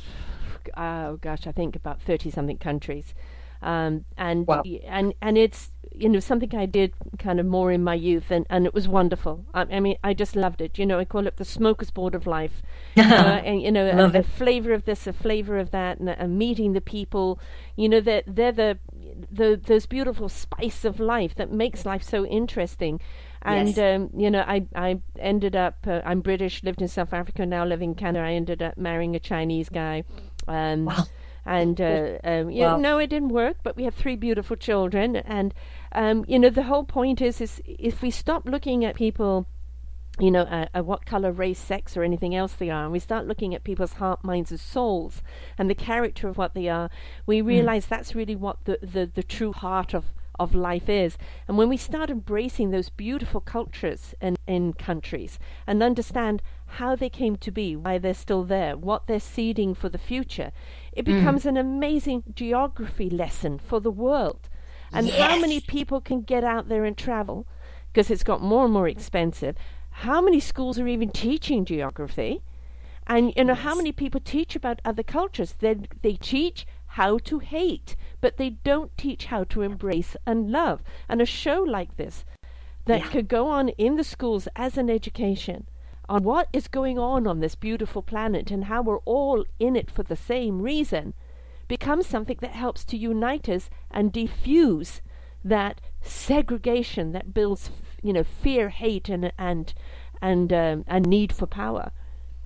oh gosh, I think about thirty something countries, um, and wow. and and it's you know something I did kind of more in my youth, and, and it was wonderful. I, I mean, I just loved it. You know, I call it the smorgasbord of life, *laughs* uh, and you know, a, a, flavor of this, a flavor of that, and, and meeting the people. You know, that they're, they're the the those beautiful spice of life that makes life so interesting. And Yes. um, you know, I I ended up. Uh, I'm British, lived in South Africa, now live in Canada. I ended up marrying a Chinese guy. Um, Wow. And uh, um, you Wow. know, no, it didn't work. But we have three beautiful children, and um, you know, the whole point is, is if we stop looking at people you know, uh, uh, what color, race, sex, or anything else they are, and we start looking at people's heart, minds, and souls, and the character of what they are, we realize that's really what the, the, the true heart of, of life is. And when we start embracing those beautiful cultures in, in countries and understand how they came to be, why they're still there, what they're seeding for the future, it becomes an amazing geography lesson for the world. And how many people can get out there and travel because it's got more and more expensive. How many schools are even teaching geography? And you know how many people teach about other cultures? They they teach how to hate, but they don't teach how to embrace and love. And a show like this that Yeah. could go on in the schools as an education on what is going on on this beautiful planet and how we're all in it for the same reason becomes something that helps to unite us and diffuse that segregation that builds, you know, fear, hate, and and and um, need for power.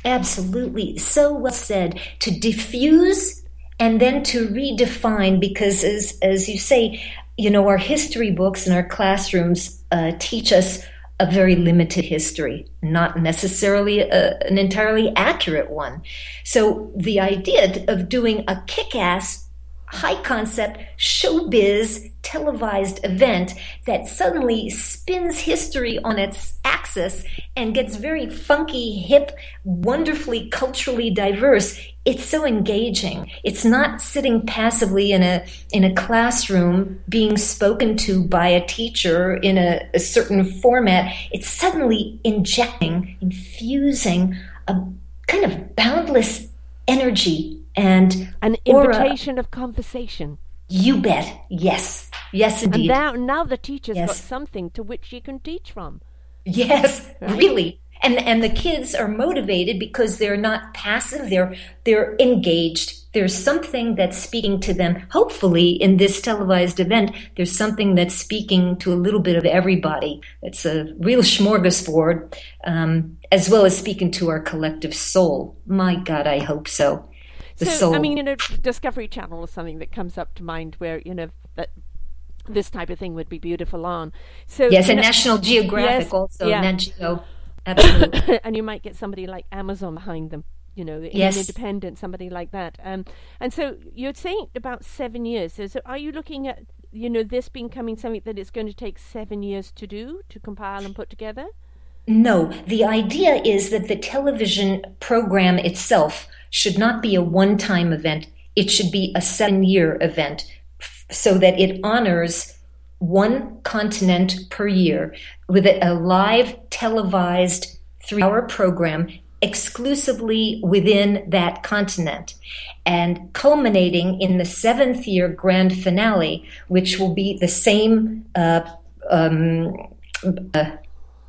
Absolutely. So well said. To diffuse and then to redefine, because as, as you say, you know, our history books and our classrooms uh, teach us a very limited history, not necessarily a, an entirely accurate one. So the idea of doing a kick ass high concept showbiz televised event that suddenly spins history on its axis and gets very funky, hip, wonderfully culturally diverse. It's so engaging. It's not sitting passively in a in a classroom being spoken to by a teacher in a, a certain format. It's suddenly injecting, infusing a kind of boundless energy and An invitation of conversation. You bet. Yes. Yes, indeed. And now, now the teacher's got something to which she can teach from. yes, Right? really. And and the kids are motivated because they're not passive. They're they're engaged. There's something that's speaking to them. Hopefully, in this televised event, there's something that's speaking to a little bit of everybody. It's a real smorgasbord, um, as well as speaking to our collective soul. My God, I hope so. The so, soul. I mean, you know, Discovery Channel is something that comes up to mind where, you know, that this type of thing would be beautiful on. So yes, and know- National Geographic Yes, also. yeah. Nat Geo. *coughs* Absolutely. and you might get somebody like Amazon behind them, you know, an Yes. independent, somebody like that. Um, and so you're saying about seven years. So, so are you looking at, you know, this becoming something that it's going to take seven years to do, to compile and put together? No, the idea is that the television program itself should not be a one time event. It should be a seven year event so that it honors one continent per year with a, live televised three hour program exclusively within that continent and culminating in the seventh year grand finale, which will be the same uh, um,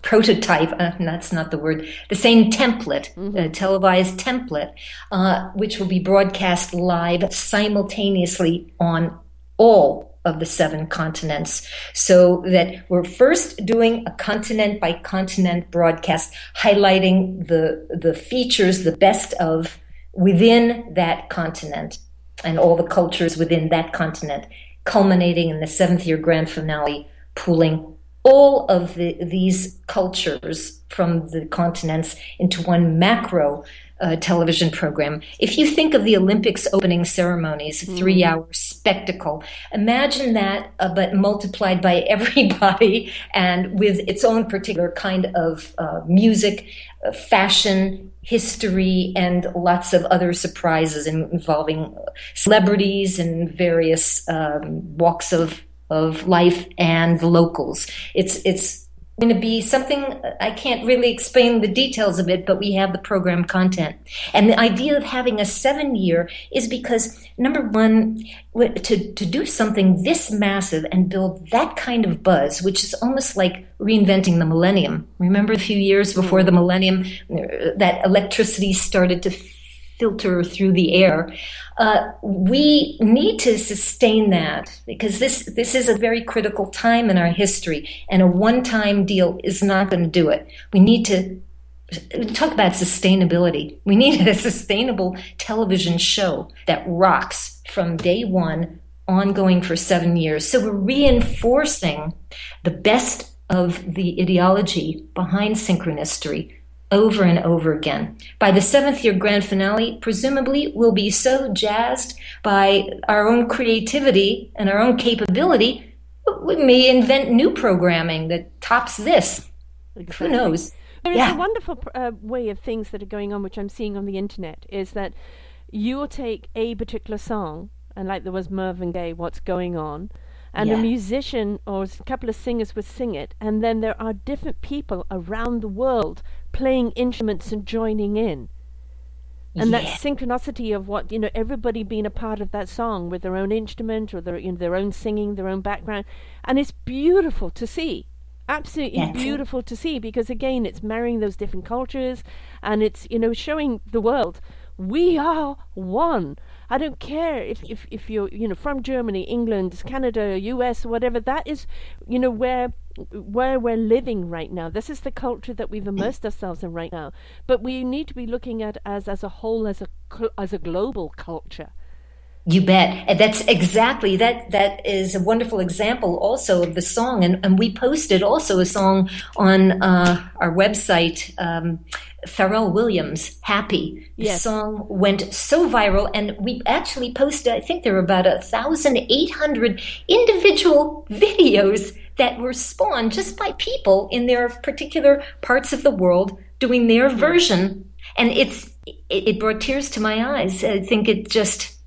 prototype, uh, that's not the word, the same template, uh, televised template, uh, which will be broadcast live simultaneously on all of the seven continents. So that we're first doing a continent by continent broadcast, highlighting the, the features, the best of within that continent and all the cultures within that continent, culminating in the seventh year grand finale, pooling all of the, these cultures from the continents into one macro uh, television program. If you think of the Olympics opening ceremonies, a three hour spectacle, imagine that, uh, but multiplied by *laughs* everybody and with its own particular kind of uh, music, uh, fashion, history, and lots of other surprises in- involving celebrities and various um, walks of of life and the locals. It's it's going to be something I can't really explain the details of it, but we have the program content. And the idea of having a seven year is because number one, to to do something this massive and build that kind of buzz, which is almost like reinventing the millennium. Remember a few years before the millennium, uh, that electricity started to filter through the air. Uh, we need to sustain that because this this is a very critical time in our history, and a one-time deal is not going to do it. We need to talk about sustainability. We need a sustainable television show that rocks from day one, ongoing for seven years. So we're reinforcing the best of the ideology behind synchronicity over and over again. By the seventh year grand finale, presumably we'll be so jazzed by our own creativity and our own capability, we may invent new programming that tops this. Exactly. Who knows? There is yeah. a wonderful uh, way of things that are going on, which I'm seeing on the internet, is that you will take a particular song, and like there was Marvin Gaye, What's Going On, and yeah. a musician or a couple of singers would sing it, and then there are different people around the world playing instruments and joining in. And yeah. that synchronicity of what you know, everybody being a part of that song with their own instrument or their you know, their own singing, their own background, and it's beautiful to see absolutely yes. beautiful to see because again it's marrying those different cultures and it's you know showing the world we are one I don't care if, if, if you're you know from Germany, England, Canada, US, whatever. That is, you know, where where we're living right now. This is the culture that we've immersed ourselves in right now. But we need to be looking at as as a whole, as a as a global culture. You bet. And that's exactly that. That is a wonderful example also of the song. And, and we posted also a song on uh, our website, um, Pharrell Williams, Happy. The yes. song went so viral. And we actually posted, I think there were about a thousand eight hundred individual *laughs* videos that were spawned just by people in their particular parts of the world doing their version. And it's, it, it brought tears to my eyes. I think it just,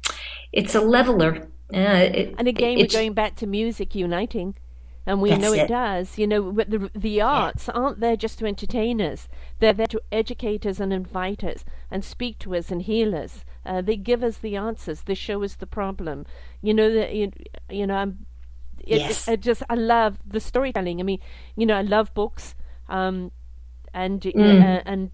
it's a leveler. Uh, it, and again, we're going back to music uniting. And we know it, it, does. You know, but the, the arts yeah. aren't there just to entertain us. They're there to educate us and invite us and speak to us and heal us. Uh, they give us the answers. They show us the problem. You know, that you, you know, I'm, it, yes. it, I just, I love the storytelling. I mean, you know, I love books. Um, and, mm. uh, and,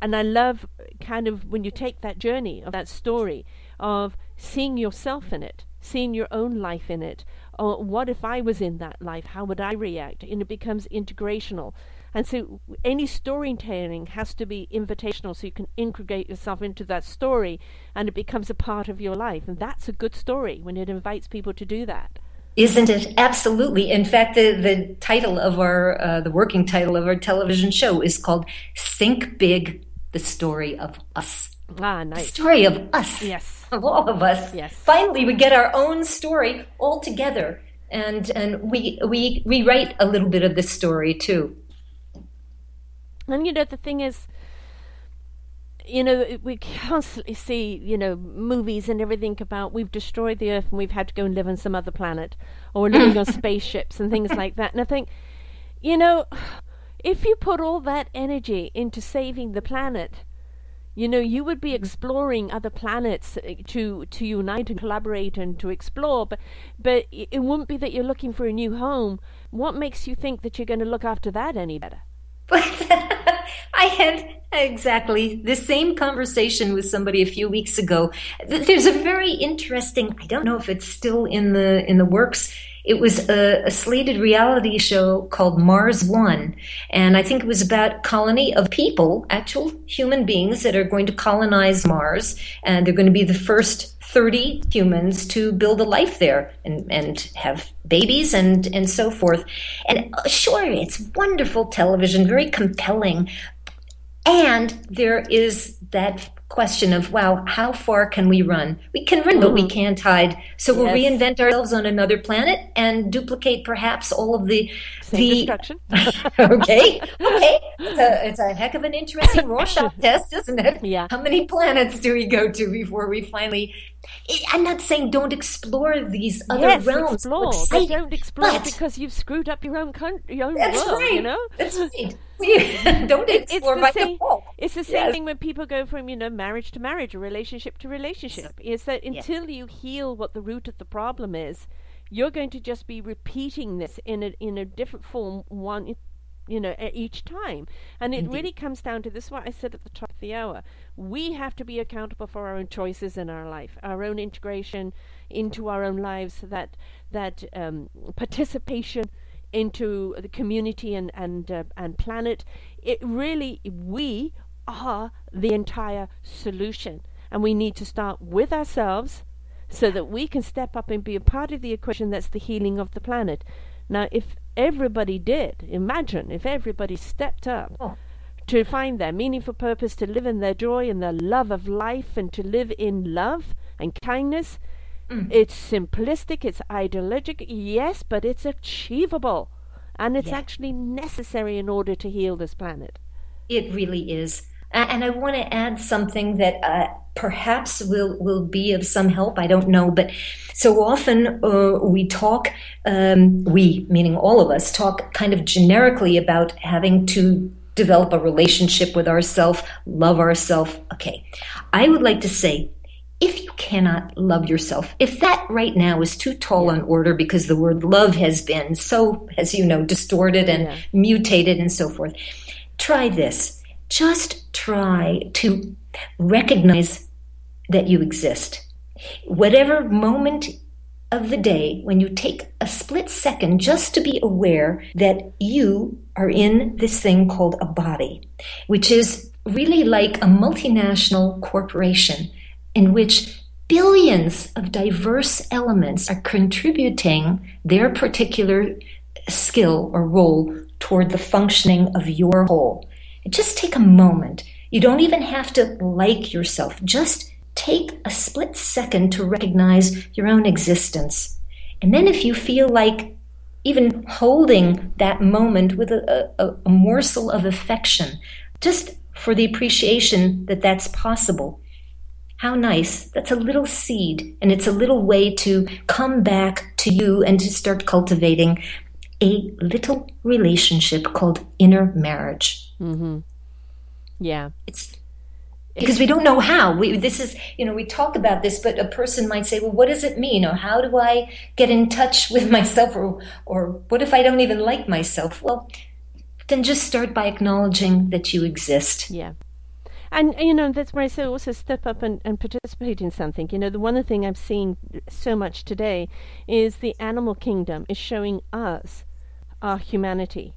and I love kind of when you take that journey of that story of seeing yourself in it, seeing your own life in it. Or what if I was in that life? How would I react? And it becomes integrational. And so any storytelling has to be invitational so you can integrate yourself into that story and it becomes a part of your life. And that's a good story when it invites people to do that. Isn't it? Absolutely. In fact, the, the title of our, uh, the working title of our television show is called Think Big, the Story of Us. Ah, nice. The story of us. Yes. Of all of us. Yes. Finally, we get our own story all together, and and we we rewrite a little bit of this story too. And you know the thing is, you know we constantly see you know movies and everything about we've destroyed the earth and we've had to go and live on some other planet or *laughs* living on spaceships and things like that. And I think, you know, if you put all that energy into saving the planet you know, you would be mm-hmm. exploring other planets uh, to to unite and collaborate and to explore, but but it wouldn't be that you're looking for a new home. What makes you think that you're going to look after that any better? *laughs* I had exactly the same conversation with somebody a few weeks ago. There's a very interesting. I don't know if it's still in the in the works it was a, a, slated reality show called Mars One. And I think it was about colony of people, actual human beings that are going to colonize Mars. And they're going to be the first 30 humans to build a life there and, and have babies and, and so forth. And uh, sure, it's wonderful television, very compelling. And there is that question of wow how far can we run we can run mm. but we mm-hmm. can't hide so yes. we'll reinvent ourselves on another planet and duplicate perhaps all of the Same the destruction *laughs* okay okay it's a, it's a heck of an interesting rorschach *laughs* test isn't it yeah how many planets do we go to before we finally i'm not saying don't explore these other yes, realms explore, but don't explore but, because you've screwed up your own country your own that's world right. you know that's *laughs* right *laughs* don't explore by same, default. It's the same yes. thing when people go from you know marriage to marriage or relationship to relationship. Is that until you heal what the root of the problem is, you're going to just be repeating this in a in a different form one you know, each time. And it Indeed. really comes down to this what I said at the top of the hour. We have to be accountable for our own choices in our life, our own integration into our own lives, that that um, participation into the community and and uh, and planet. It really we are the entire solution, and we need to start with ourselves so that we can step up and be a part of the equation that's the healing of the planet. Now, if everybody did, imagine if everybody stepped up oh. to find their meaningful purpose, to live in their joy and their love of life, and to live in love and kindness. Mm. It's simplistic, it's ideologic, yes, but it's achievable. And it's yeah. actually necessary in order to heal this planet. It really is. And I want to add something that uh, perhaps will will be of some help. I don't know, but so often uh, we talk, um, we meaning all of us, talk kind of generically about having to develop a relationship with ourself, love ourself. Okay, I would like to say. If you cannot love yourself, if that right now is too tall an order because the word love has been so, as you know, distorted and yeah. mutated and so forth, try this. Just try to recognize that you exist. Whatever moment of the day when you take a split second just to be aware that you are in this thing called a body, which is really like a multinational corporation in which billions of diverse elements are contributing their particular skill or role toward the functioning of your whole. Just take a moment. You don't even have to like yourself. Just take a split second to recognize your own existence. And then, if you feel like even holding that moment with a, a, a morsel of affection, just for the appreciation that that's possible, how nice. That's a little seed, and it's a little way to come back to you and to start cultivating a little relationship called inner marriage. Mm-hmm. Yeah. It's because we don't know how. We this is you know we talk about this but a person might say well what does it mean? Or how do i get in touch with *laughs* myself? Or or what if i don't even like myself? Well then just start by acknowledging that you exist. Yeah. And you know that's where I say also step up and, and participate in something. You know, the one thing I've seen so much today is the animal kingdom is showing us our humanity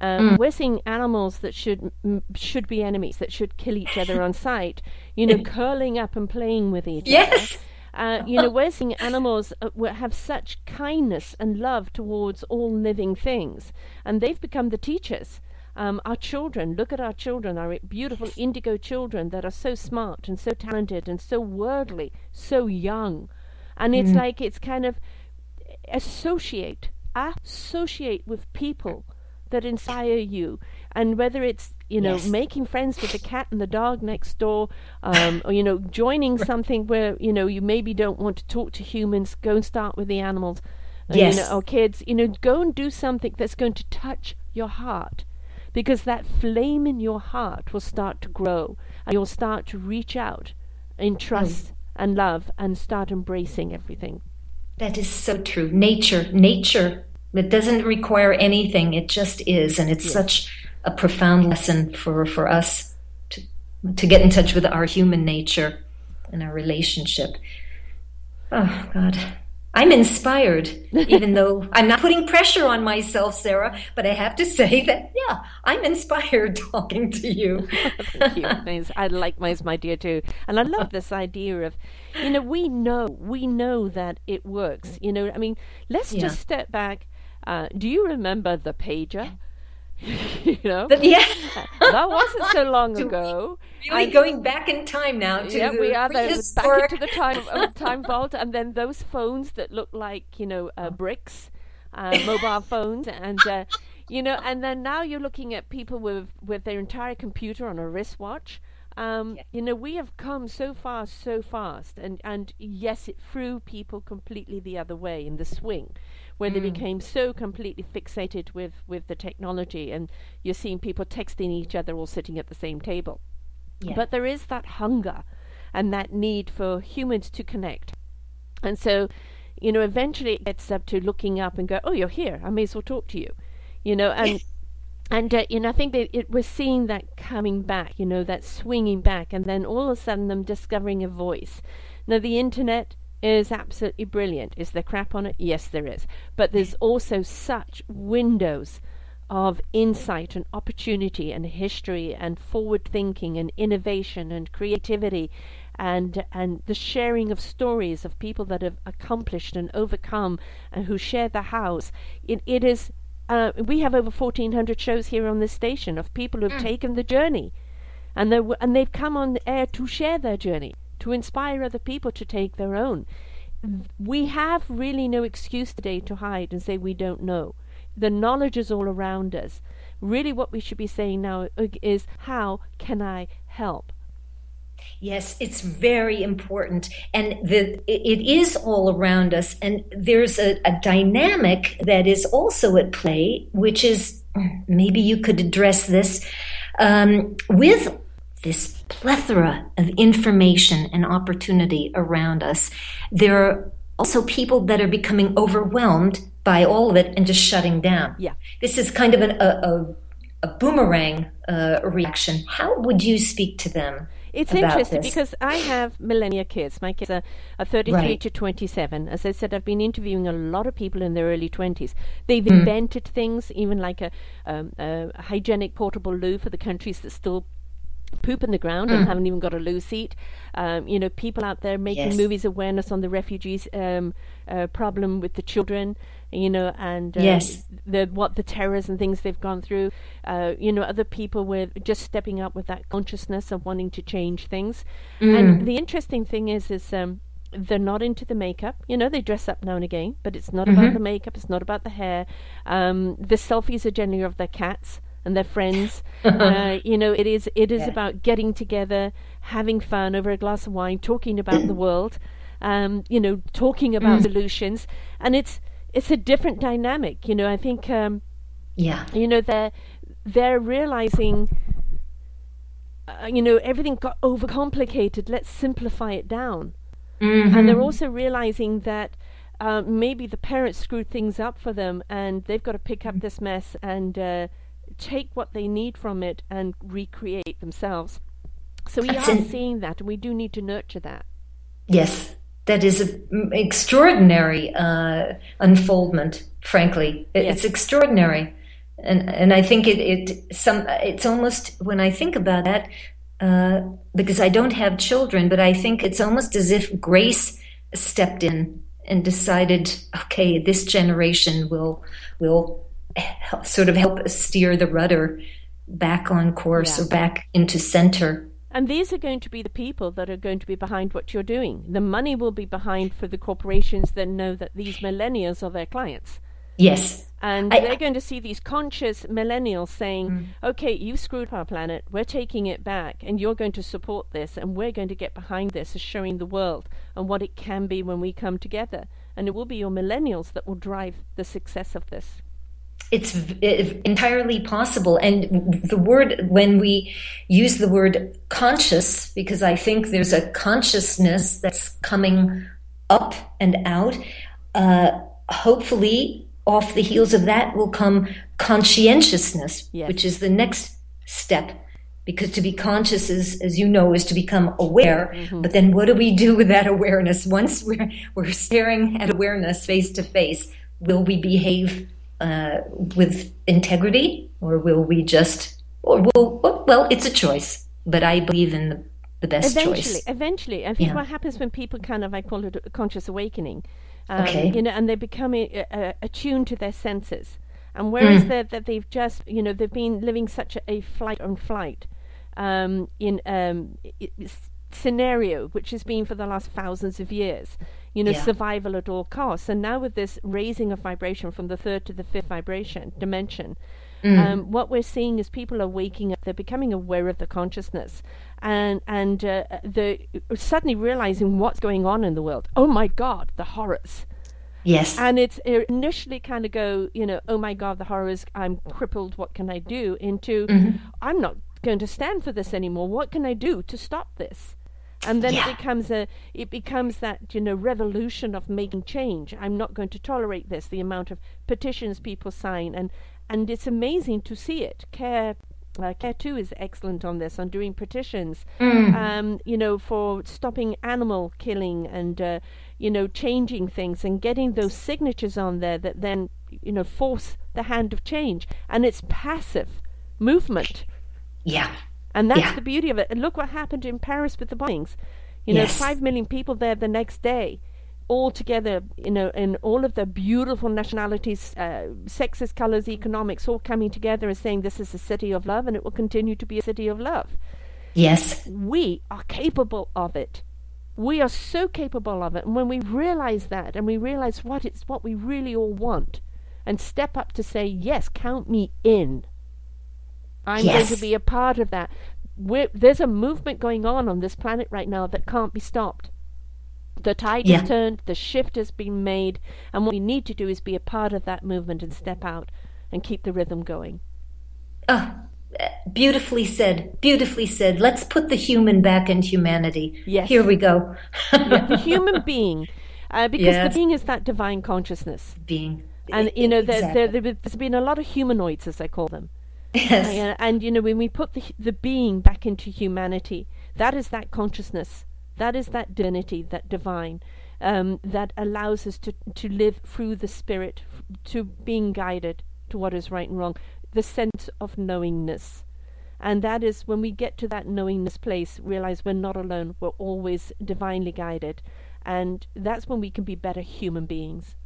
um, mm. We're seeing animals that should m- should be enemies, that should kill each other on sight, you know, *laughs* curling up and playing with each yes. other. Uh, you know, we're seeing animals uh, have such kindness and love towards all living things, and they've become the teachers. Um, our children, look at our children, our beautiful indigo children that are so smart and so talented and so worldly, so young. And it's mm. like it's kind of associate, associate with people that inspire you. And whether it's you know yes. making friends with the cat and the dog next door um, or you know joining something where you know you maybe don't want to talk to humans go and start with the animals. Yes. you know, or kids. You know go and do something that's going to touch your heart. Because that flame in your heart will start to grow. And you'll start to reach out in trust mm. and love and start embracing everything. That is so true. Nature nature it doesn't require anything. It just is. And it's yes. such a profound lesson for, for us to, to get in touch with our human nature and our relationship. Oh, God. I'm inspired, *laughs* even though I'm not putting pressure on myself, Sarah, but I have to say that, yeah, I'm inspired *laughs* talking to you. *laughs* Thank you. I like my, my dear too. And I love this idea of, you know, we know, we know that it works. You know, I mean, let's yeah. just step back uh, do you remember the pager? *laughs* you know, but yeah, *laughs* that wasn't so long ago. Really and, going back in time now. To yeah, we are there, back into the time time vault, and then those phones that look like you know uh, bricks, uh, *laughs* mobile phones, and uh, you know, and then now you're looking at people with with their entire computer on a wristwatch. Um, yeah. You know, we have come so far so fast, and and yes, it threw people completely the other way in the swing where mm. they became so completely fixated with, with the technology, and you're seeing people texting each other all sitting at the same table. Yeah. But there is that hunger and that need for humans to connect. And so, you know, eventually it gets up to looking up and go, oh, you're here. I may as well talk to you. You know, and and uh, you know, I think that it, we're seeing that coming back, you know, that swinging back, and then all of a sudden them discovering a voice. Now, the internet is absolutely brilliant. Is there crap on it? Yes, there is. But there's also such windows of insight and opportunity and history and forward thinking and innovation and creativity and and the sharing of stories of people that have accomplished and overcome and who share the house. It, it is uh, we have over 1400 shows here on this station of people who've mm. taken the journey. And they and they've come on air to share their journey to inspire other people to take their own. We have really no excuse today to hide and say we don't know. The knowledge is all around us. Really what we should be saying now is how can i help Yes, it's very important. And the, it is all around us. And there's a, a dynamic that is also at play, which is maybe you could address this um, with this plethora of information and opportunity around us. There are also people that are becoming overwhelmed by all of it and just shutting down. Yeah. This is kind of an, a, a, a boomerang uh, reaction. How would you speak to them? It's interesting this. because I have millennia kids. My kids are, are 33 right. to 27. As I said, I've been interviewing a lot of people in their early 20s. They've mm. invented things, even like a, um, a hygienic portable loo for the countries that still poop in the ground mm. and haven't even got a loo seat. Um, you know, people out there making yes. movies awareness on the refugees um, uh, problem with the children you know, and uh, yes. the what the terrors and things they've gone through. Uh, you know, other people were just stepping up with that consciousness of wanting to change things. Mm. And the interesting thing is, is um, they're not into the makeup. You know, they dress up now and again, but it's not mm-hmm. about the makeup. It's not about the hair. Um, the selfies are generally of their cats and their friends. *laughs* uh, you know, it is it is yeah. about getting together, having fun over a glass of wine, talking about the *clears throat* world. Um, you know, talking about mm. solutions, and it's it's a different dynamic. You know, I think. Um, yeah. You know, they're they're realizing. Uh, you know, everything got overcomplicated. Let's simplify it down. Mm-hmm. And they're also realizing that uh, maybe the parents screwed things up for them, and they've got to pick up this mess and uh, take what they need from it and recreate themselves. So we That's are in- seeing that, and we do need to nurture that. Yes, that is an extraordinary uh, unfoldment. Frankly, it, yes. it's extraordinary, and and I think it it some it's almost when I think about that uh, because I don't have children, but I think it's almost as if grace stepped in and decided, okay, this generation will will sort of help steer the rudder back on course yeah. or back into center and these are going to be the people that are going to be behind what you're doing. The money will be behind for the corporations that know that these millennials are their clients. Yes. And I, they're going to see these conscious millennials saying, mm. okay, you screwed our planet, we're taking it back, and you're going to support this, and we're going to get behind this as showing the world and what it can be when we come together. And it will be your millennials that will drive the success of this it's entirely possible. And the word, when we use the word conscious, because I think there's a consciousness that's coming up and out, uh, hopefully off the heels of that will come conscientiousness, yes. which is the next step. Because to be conscious is, as you know, is to become aware. Mm-hmm. But then what do we do *laughs* with that awareness? Once we're, we're staring at awareness face to face, will we behave uh, with integrity, or will we just, or will, well, it's a choice, but I believe in the, the best eventually, choice. Eventually, eventually. I think yeah. what happens when people kind of, I call it a conscious awakening, um, okay. you know, and they become uh, uh, attuned to their senses. And whereas mm. that they've just, you know, they've been living such a, a flight on flight um, in um, scenario, which has been for the last thousands of years, you know, yeah. survival at all costs. And now with this raising of vibration from the third to the fifth vibration dimension, mm. um, what we're seeing is people are waking up. They're becoming aware of the consciousness, and and uh, they're suddenly realizing what's going on in the world. Oh my God, the horrors. Yes. And it's initially kind of go, you know, oh my God, the horrors, I'm crippled, what can I do? Into, mm-hmm. I'm not going to stand for this anymore. What can I do to stop this? And then yeah. it becomes a it becomes that you know revolution of making change i'm not going to tolerate this the amount of petitions people sign and and it's amazing to see it. Care uh, Care 2 is excellent on this, on doing petitions, mm. um, you know, for stopping animal killing and, uh, you know, changing things and getting those signatures on there that then, you know, force the hand of change. And it's passive movement. Yeah. And that's yeah. the beauty of it. And look what happened in Paris with the bombings. You know, yes. five million people there the next day all together, you know, in all of the beautiful nationalities, uh, sexes, colors, economics, all coming together and saying this is a city of love and it will continue to be a city of love. Yes. We are capable of it. We are so capable of it. And when we realize that and we realize what it's what we really all want and step up to say, yes, count me in. I'm yes. going to be a part of that. We're, there's a movement going on on this planet right now that can't be stopped. The tide Yeah. has turned, the shift has been made, and what we need to do is be a part of that movement and step out and keep the rhythm going. Ah, beautifully said. Beautifully said. Let's put the human back in humanity. Yes. Here we go. Yeah, the *laughs* human being, uh, because Yes. the being is that divine consciousness. Being. And, you know, there, Exactly. there, there's been a lot of humanoids, as I call them. Yes. And, and, you know, when we put the, the being back into humanity, that is that consciousness, that is that divinity, that divine, um, that allows us to, to live through the spirit, to being guided to what is right and wrong, the sense of knowingness. And that is when we get to that knowingness place, realize we're not alone, we're always divinely guided. And that's when we can be better human beings.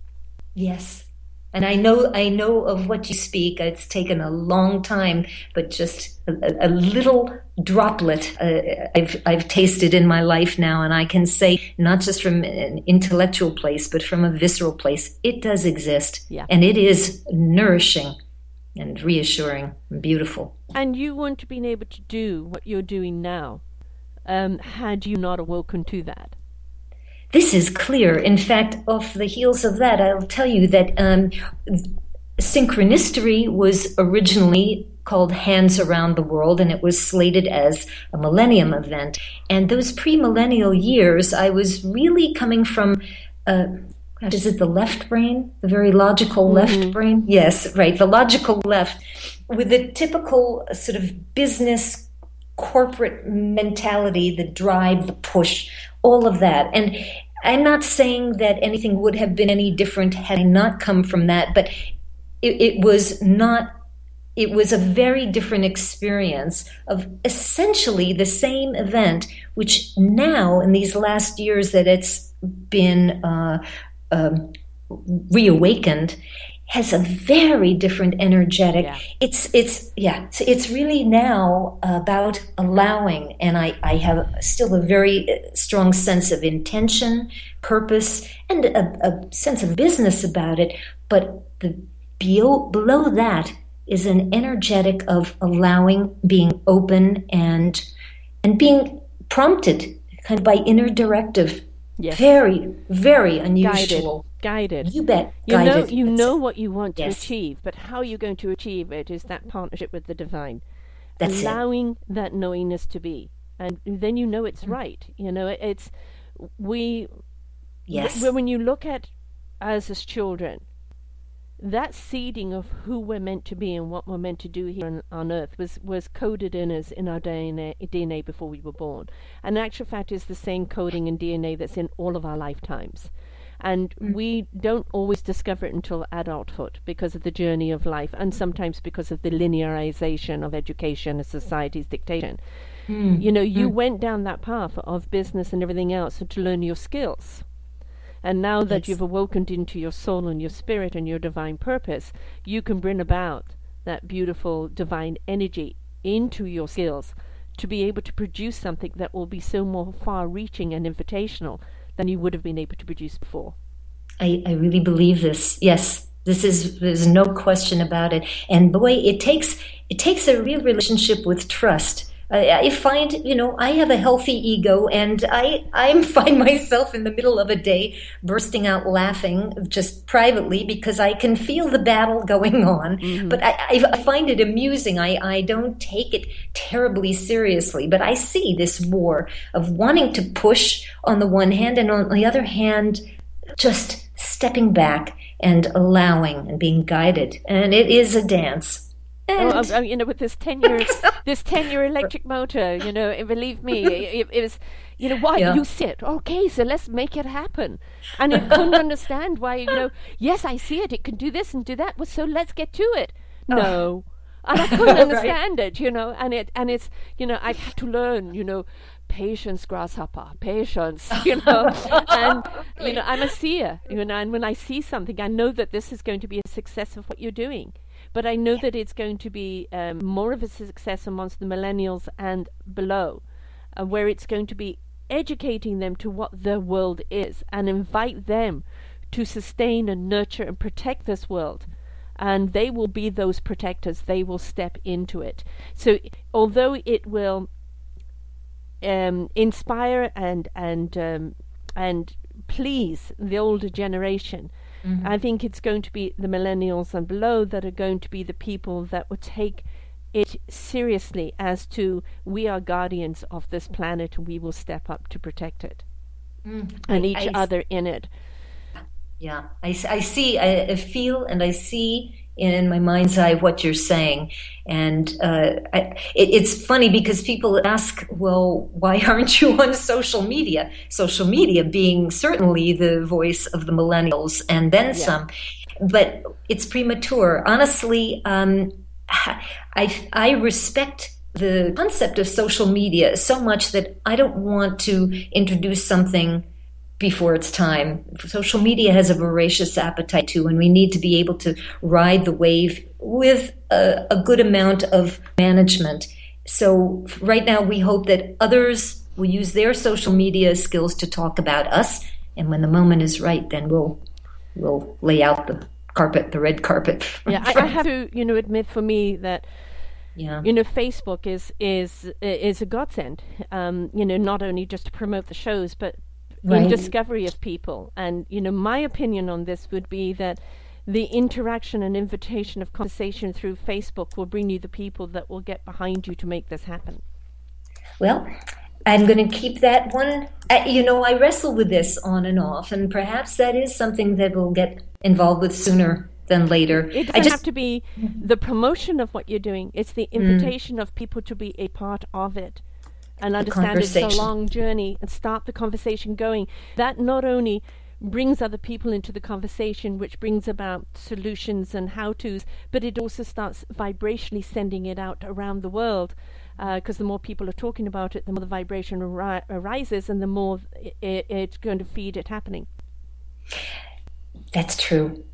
Yes. And I know I know of what you speak. It's taken a long time, but just a, a little droplet uh, I've I've tasted in my life now, and I can say not just from an intellectual place, but from a visceral place, it does exist, Yeah. and it is nourishing and reassuring and beautiful. And you wouldn't have been able to do what you're doing now um, had you not awoken to that. This is clear. In fact, off the heels of that, I'll tell you that um, Synchronicity was originally called Hands Around the World, and it was slated as a millennium event. And those pre-millennial years, I was really coming from. Uh, is it the left brain? The very logical left brain? Yes, right. The logical left, with the typical sort of business corporate mentality, the drive, the push, all of that. And I'm not saying that anything would have been any different had I not come from that, but it, it was not. It was a very different experience of essentially the same event, which now in these last years that it's been uh, um, reawakened, has a very different energetic. Yeah. It's it's yeah. So it's really now about allowing, and I I have still a very uh, strong sense of intention, purpose, and a, a sense of business about it. But the below, below that is an energetic of allowing, being open, and and being prompted kind of by inner directive. Yes. Very very unusual. Guided. You bet. You know, Guided. you That's know it. what you want to Yes. achieve, but how you're going to achieve it is that partnership with the divine, That's it. allowing that knowingness to be, and then you know it's mm-hmm. right. You know, it- it's we. Yes. When when you look at us as children, that seeding of who we're meant to be and what we're meant to do here on, on earth was, was coded in us in our DNA, DNA before we were born. And in actual fact, is the same coding and DNA that's in all of our lifetimes. And mm. we don't always discover it until adulthood because of the journey of life and sometimes because of the linearization of education and society's dictation. Mm. You know, you mm. went down that path of business and everything else to learn your skills. And now that Yes. you've awoken into your soul and your spirit and your divine purpose, you can bring about that beautiful divine energy into your skills to be able to produce something that will be so more far reaching and invitational than you would have been able to produce before. I, I really believe this. Yes, this is there's no question about it. And boy, it takes it takes a real relationship with trust. I, I find you know I have a healthy ego, and I I *laughs* find myself in the middle of a day bursting out laughing just privately because I can feel the battle *laughs* going on. Mm-hmm. But I, I, I find it amusing. I I don't take it terribly seriously, but I see this war of wanting to push on the one hand, and on the other hand just stepping back and allowing and being guided. And it is a dance. Oh, oh, you know, with this ten year, this ten year electric motor, you know, believe me, it, it was, you know, why yeah. you sit? Okay, so let's make it happen. And it couldn't understand why, you know, yes, I see it. It can do this and do that. Well, so let's get to it. Oh. No, and I couldn't understand right. it, you know, and it and it's, you know, I've had to learn, you know, patience, grasshopper, patience, you know. and you know, I'm a seer, you know, and when I see something, I know that this is going to be a success of what you're doing. But I know that it's going to be um, more of a success amongst the millennials and below, uh, where it's going to be educating them to what the world is and invite them to sustain and nurture and protect this world. And they will be those protectors. They will step into it. So, although it will um, inspire and and um, and please the older generation, Mm-hmm. I think it's going to be the millennials and below that are going to be the people that will take it seriously as to we are guardians of this planet and we will step up to protect it mm. and I, each I, other in it. Yeah, I, I see, I, I feel, and I see in my mind's eye what you're saying. And uh, I, it, it's funny because people ask, well, why *laughs* aren't you on social media? Social media being certainly the voice of the millennials and then yeah. some. But it's premature. Honestly, um, I, I respect the concept of social media so much that I don't want to introduce something before it's time. Social media has a voracious appetite too, and we need to be able to ride the wave with a, a good amount of management. So, right now, we hope that others will use their social media skills to talk about us, and when the moment is right, then we'll we'll lay out the carpet, the red carpet. yeah, I, I have to, you know, admit for me that yeah. you know facebook is is is a godsend um, you know not only just to promote the shows but right. in discovery of people. And, you know, my opinion on this would be that the interaction and invitation of conversation through Facebook will bring you the people that will get behind you to make this happen. Well, I'm going to keep that one. Uh, you know, I wrestle with this on and off, and perhaps that is something that we'll get involved with sooner than later. It doesn't just, have to be the promotion of what you're doing, it's the mm. invitation mm. of people to be a part of it and understand it's a long journey and start the conversation going. That not only brings other people into the conversation, which brings about solutions and how to's, but it also starts vibrationally sending it out around the world. Because uh, the more people are talking about it, the more the vibration ari- arises, and the more it, it's going to feed it happening. That's true.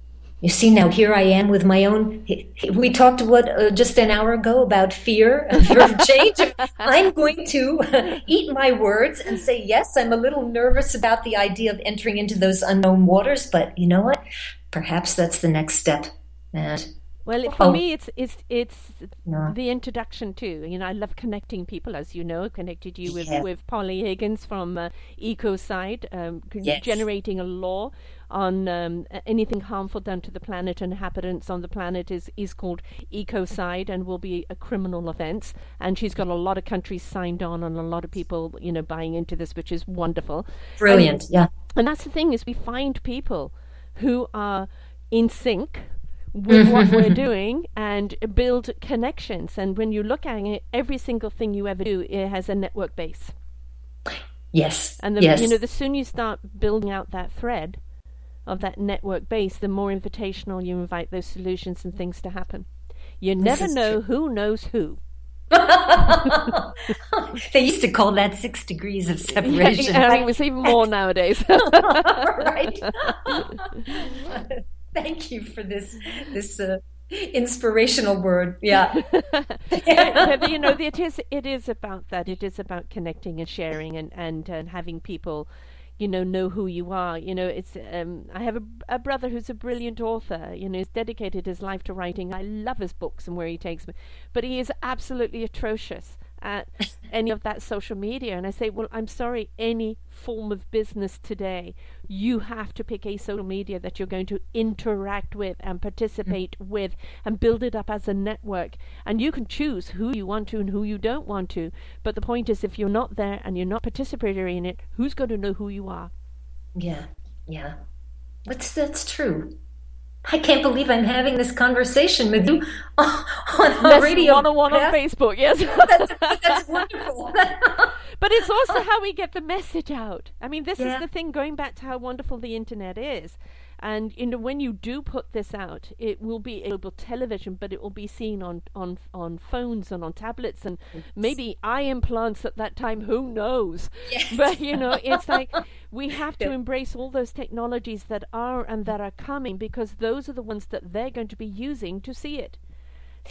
You see, now here I am with my own. We talked what uh, just an hour ago about fear, *laughs* fear of change. I'm going to *laughs* eat my words and say yes. I'm a little nervous about the idea of entering into those unknown waters, but you know what? Perhaps that's the next step. And well, for oh. me, it's it's it's yeah. the introduction too. You know, I love connecting people, as you know. connected you with yeah. with Polly Higgins from uh, Ecocide, um, yes. generating a law on um, anything harmful done to the planet and inhabitants on the planet is, is called ecocide and will be a criminal offence. And she's got a lot of countries signed on and a lot of people, you know, buying into this, which is wonderful. Brilliant, and, yeah. And that's the thing is we find people who are in sync with what we're mm-hmm. doing and build connections. And when you look at it, every single thing you ever do, it has a network base. Yes. And the, yes. you know, the sooner you start building out that thread, of that network base, the more invitational you invite those solutions and things to happen. You this never know true. who knows who. *laughs* they used to call that six degrees of *laughs* separation. Yeah, it was even more nowadays. *laughs* right. *laughs* Thank you for this this uh, inspirational word. Yeah. *laughs* you know, it is it is about that. It is about connecting and sharing and and, and having people you know know who you are you know it's um, i have a, a brother who's a brilliant author you know he's dedicated his life to writing i love his books and where he takes me but he is absolutely atrocious at any of that social media. And I say, well, I'm sorry, any form of business today, you have to pick a social media that you're going to interact with and participate mm-hmm. with and build it up as a network. And you can choose who you want to and who you don't want to. But the point is, if you're not there and you're not participating in it, who's going to know who you are? Yeah, yeah. That's, that's true. I can't believe I'm having this conversation with you *laughs* on radio. One on one on Facebook, yes. *laughs* that's, that's *laughs* wonderful. but it's also how we get the message out. I mean, this Yeah. is the thing, going back to how wonderful the internet is. And you know, when you do put this out, it will be be television, but it will be seen on on on phones and on tablets and maybe eye implants at that time. Who knows? Yes. But you know, it's like *laughs* we have to embrace all those technologies that are and that are coming because those are the ones that they're going to be using to see it.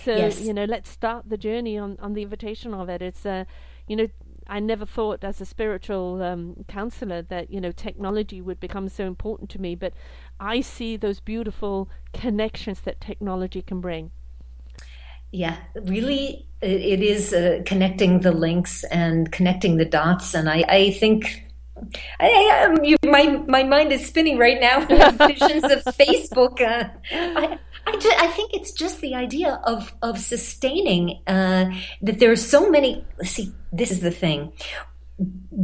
So Yes. you know, let's start the journey on on the invitation of it. It's uh, you know, I never thought as a spiritual um, counselor that you know technology would become so important to me, but I see those beautiful connections that technology can bring. Yeah, really, it, is uh, connecting the links and connecting the dots, and I, I think. I, I, um, you, my my mind is spinning right now with visions of *laughs* Facebook. Uh, I, I, I think it's just the idea of of sustaining uh, that there are so many. See, this is the thing.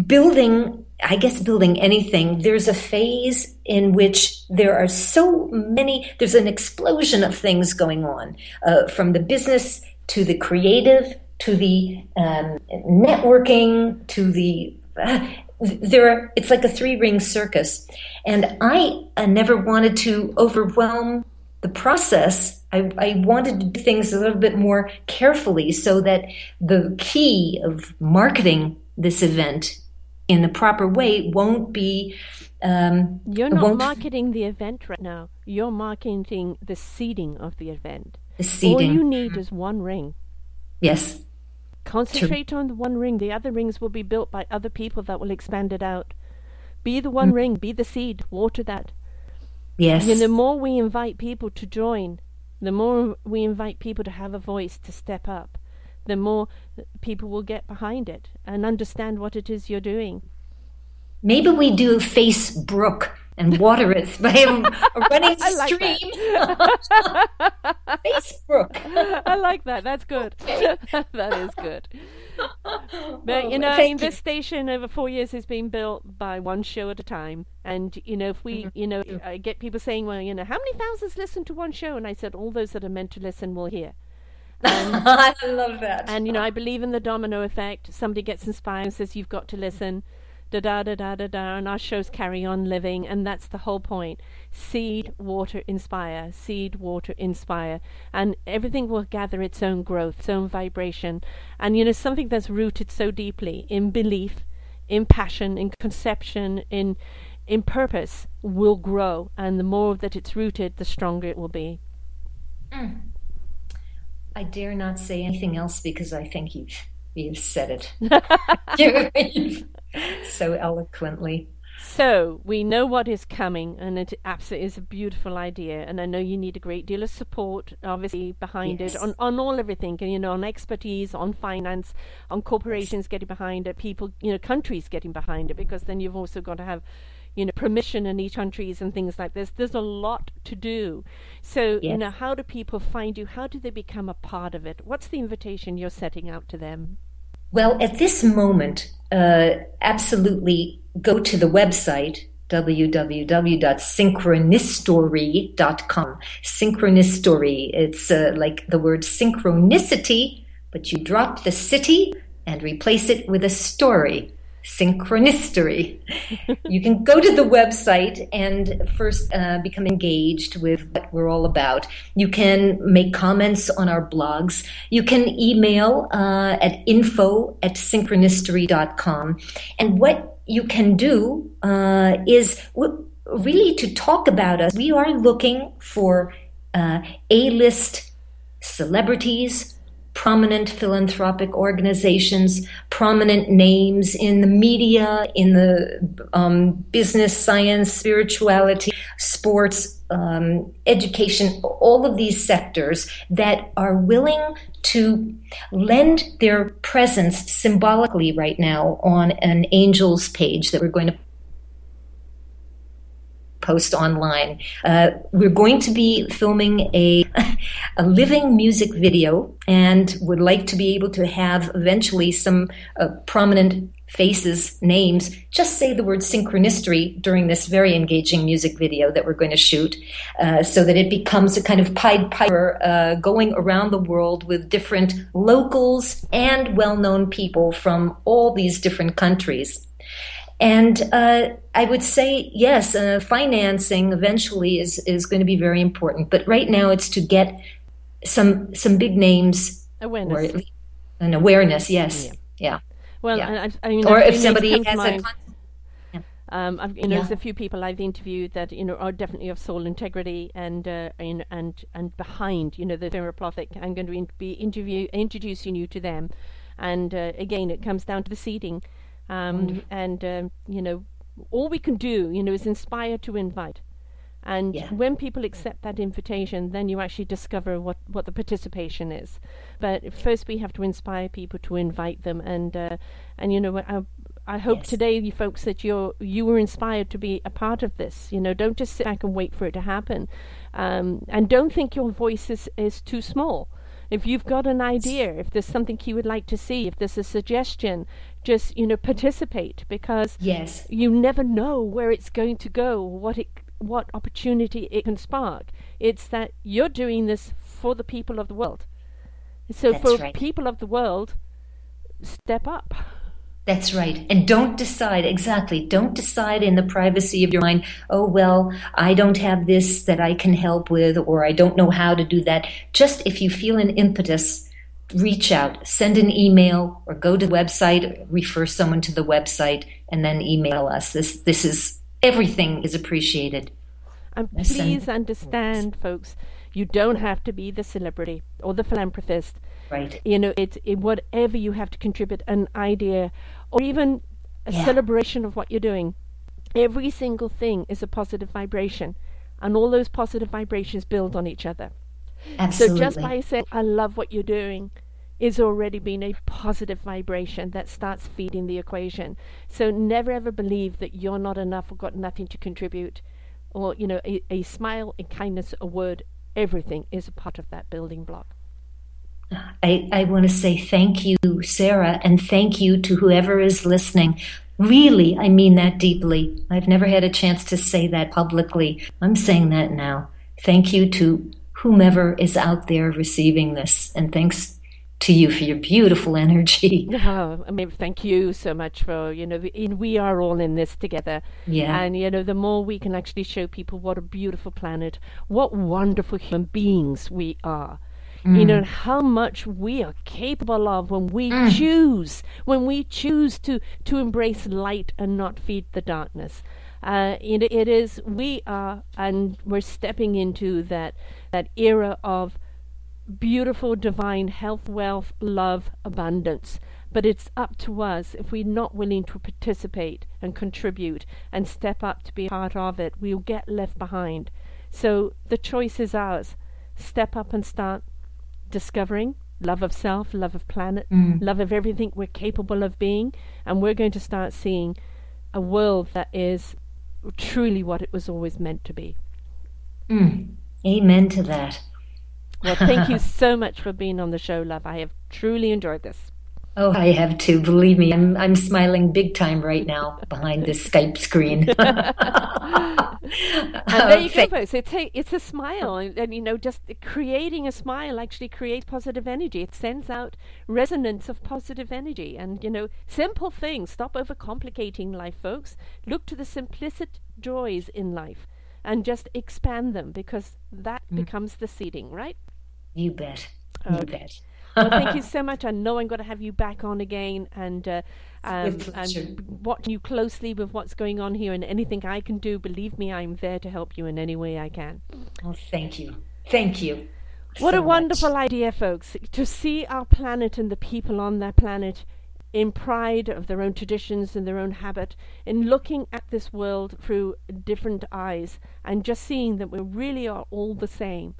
Building, I guess, building anything. There's a phase in which there are so many. There's an explosion of things going on, uh, from the business to the creative to the um, networking to the. Uh, there are, it's like a three ring circus. And I uh, never wanted to overwhelm the process. I, I wanted to do things a little bit more carefully so that the key of marketing this event in the proper way won't be. Um, You're not marketing the event right now. You're marketing the seeding of the event. the seeding. All you need is one ring. yes. Concentrate on the one ring. The other rings will be built by other people that will expand it out. Be the one ring. Be the seed. Water that. Yes. And the more we invite people to join, the more we invite people to have a voice to step up, the more people will get behind it and understand what it is you're doing. Maybe we do Facebook and water it by a, running *laughs* stream. *laughs* Facebook. I like that. That's good. *laughs* that is good. But you oh, know, I mean, this station over four years has been built by one show at a time. And you know, if we, mm-hmm. you know, I get people saying, "Well, you know, how many thousands listen to one show?" And I said, "All those that are meant to listen will hear." Um, *laughs* I love that. And you know, I believe in the domino effect. Somebody gets inspired and says, "You've got to listen." Da da da da da da, and our shows carry on living, and that's the whole point. Seed, water, inspire. Seed, water, inspire, and everything will gather its own growth, its own vibration, and you know something that's rooted so deeply in belief, in passion, in conception, in in purpose will grow, and the more that it's rooted, the stronger it will be. Mm. I dare not say anything else because I think you've you've said it *laughs* *laughs* so eloquently. So we know what is coming, and it absolutely is a beautiful idea. And I know you need a great deal of support, obviously, behind Yes. it on, on all everything, and you know, on expertise, on finance, on corporations getting behind it, people, you know, countries getting behind it, because then you've also got to have, you know, permission in each countries and things like this. There's a lot to do. So you know, how do people find you? How do they become a part of it? What's the invitation you're setting out to them? Well, at this moment, uh, absolutely go to the website www.synchronistory.com. Synchronistory. It's uh, like the word synchronicity, but you drop the city and replace it with a story. Synchronistory. you can go to the website and first uh, become engaged with what we're all about. You can make comments on our blogs. You can email uh, at info at synchronistory.com. And what you can do uh, is w- really to talk about us. We are looking for uh, A list celebrities, prominent philanthropic organizations, prominent names in the media, in the um, business, science, spirituality, sports, um, education, all of these sectors that are willing to lend their presence symbolically right now on an angel's page that we're going to post online. Uh, we're going to be filming a, *laughs* a living music video and would like to be able to have eventually some uh, prominent faces, names, just say the word synchronicity during this very engaging music video that we're going to shoot uh, so that it becomes a kind of Pied Piper uh, going around the world with different locals and well known people from all these different countries. And uh, I would say, yes, uh, financing eventually is, is going to be very important. But right now, it's to get some some big names awareness, or, an awareness. Yes, yeah. yeah. Well, yeah. I, I mean, or if somebody has a. Um, I've, you know, there's a few people I've interviewed that you know are definitely of soul integrity and uh, and and and behind you know the therapeutic. I'm going to be interview introducing you to them, and uh, again, it comes down to the seeding, um, and um, you know, all we can do, you know, is inspire to invite. And yeah. when people accept that invitation, then you actually discover what, what the participation is. But first, we have to inspire people to invite them. And uh, and you know, I, I hope yes. today, you folks, that you're you were inspired to be a part of this. You know, don't just sit back and wait for it to happen, um, and don't think your voice is, is too small. If you've got an idea, if there's something you would like to see, if there's a suggestion, just you know participate because yes, you never know where it's going to go, what it what opportunity it can spark. It's that you're doing this for the people of the world. So That's for right. people of the world, step up. That's right. And don't decide, exactly, don't decide in the privacy of your mind, oh, well, I don't have this that I can help with, or I don't know how to do that. Just if you feel an impetus, reach out, send an email, or go to the website, refer someone to the website, and then email us. This, this is everything is appreciated. And please understand, folks, you don't have to be the celebrity or the philanthropist. Right. You know, it's it, whatever you have to contribute, an idea, or even a Yeah. celebration of what you're doing. Every single thing is a positive vibration, and all those positive vibrations build on each other. Absolutely. So just by saying, I love what you're doing, is already been a positive vibration that starts feeding the equation. So never ever believe that you're not enough or got nothing to contribute. Or, you know, a, a smile, a kindness, a word, everything is a part of that building block. I, I want to say thank you, Sarah, and thank you to whoever is listening. Really, I mean that deeply. I've never had a chance to say that publicly. I'm saying that now. Thank you to whomever is out there receiving this, and thanks to you for your beautiful energy. *laughs* Oh, I mean, thank you so much for, you know, in, we are all in this together. Yeah. And, you know, the more we can actually show people what a beautiful planet, what wonderful human beings we are. You mm. know, how much we are capable of when we mm. choose, when we choose to, to embrace light and not feed the darkness. Uh, it, it is, we are, and we're stepping into that, that era of beautiful divine health, wealth, love, abundance. But it's up to us if we're not willing to participate and contribute and step up to be part of it, we'll get left behind. So the choice is ours. Step up and start discovering love of self, love of planet, love of everything we're capable of being, and we're going to start seeing a world that is truly what it was always meant to be. Mm. Amen to that. Well, thank you *laughs* so much for being on the show, love. I have truly enjoyed this. Oh, I have to. Believe me, I'm I'm smiling big time right now behind this Skype screen. *laughs* And there you go, folks. It's a, it's a smile, and, and you know, just creating a smile actually creates positive energy. It sends out resonance of positive energy, and you know, simple things. Stop overcomplicating life, folks. Look to the simplicit joys in life, and just expand them because that mm. becomes the seeding, right? You bet. You bet. Well, thank *laughs* you so much. I know I'm going to have you back on again, and uh, um, pleasure. Watching you closely with what's going on here, and anything I can do, believe me, I'm there to help you in any way I can. Oh, thank you. Thank you. What so a much. wonderful idea, folks, to see our planet and the people on that planet in pride of their own traditions and their own habit, in looking at this world through different eyes, and just seeing that we really are all the same.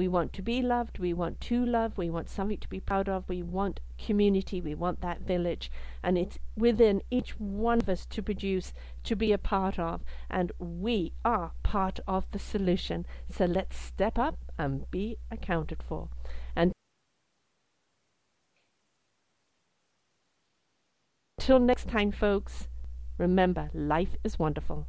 We want to be loved, we want to love, we want something to be proud of, we want community, we want that village, and it's within each one of us to produce, to be a part of, and we are part of the solution. So let's step up and be accounted for. And Until next time, folks, remember life is wonderful.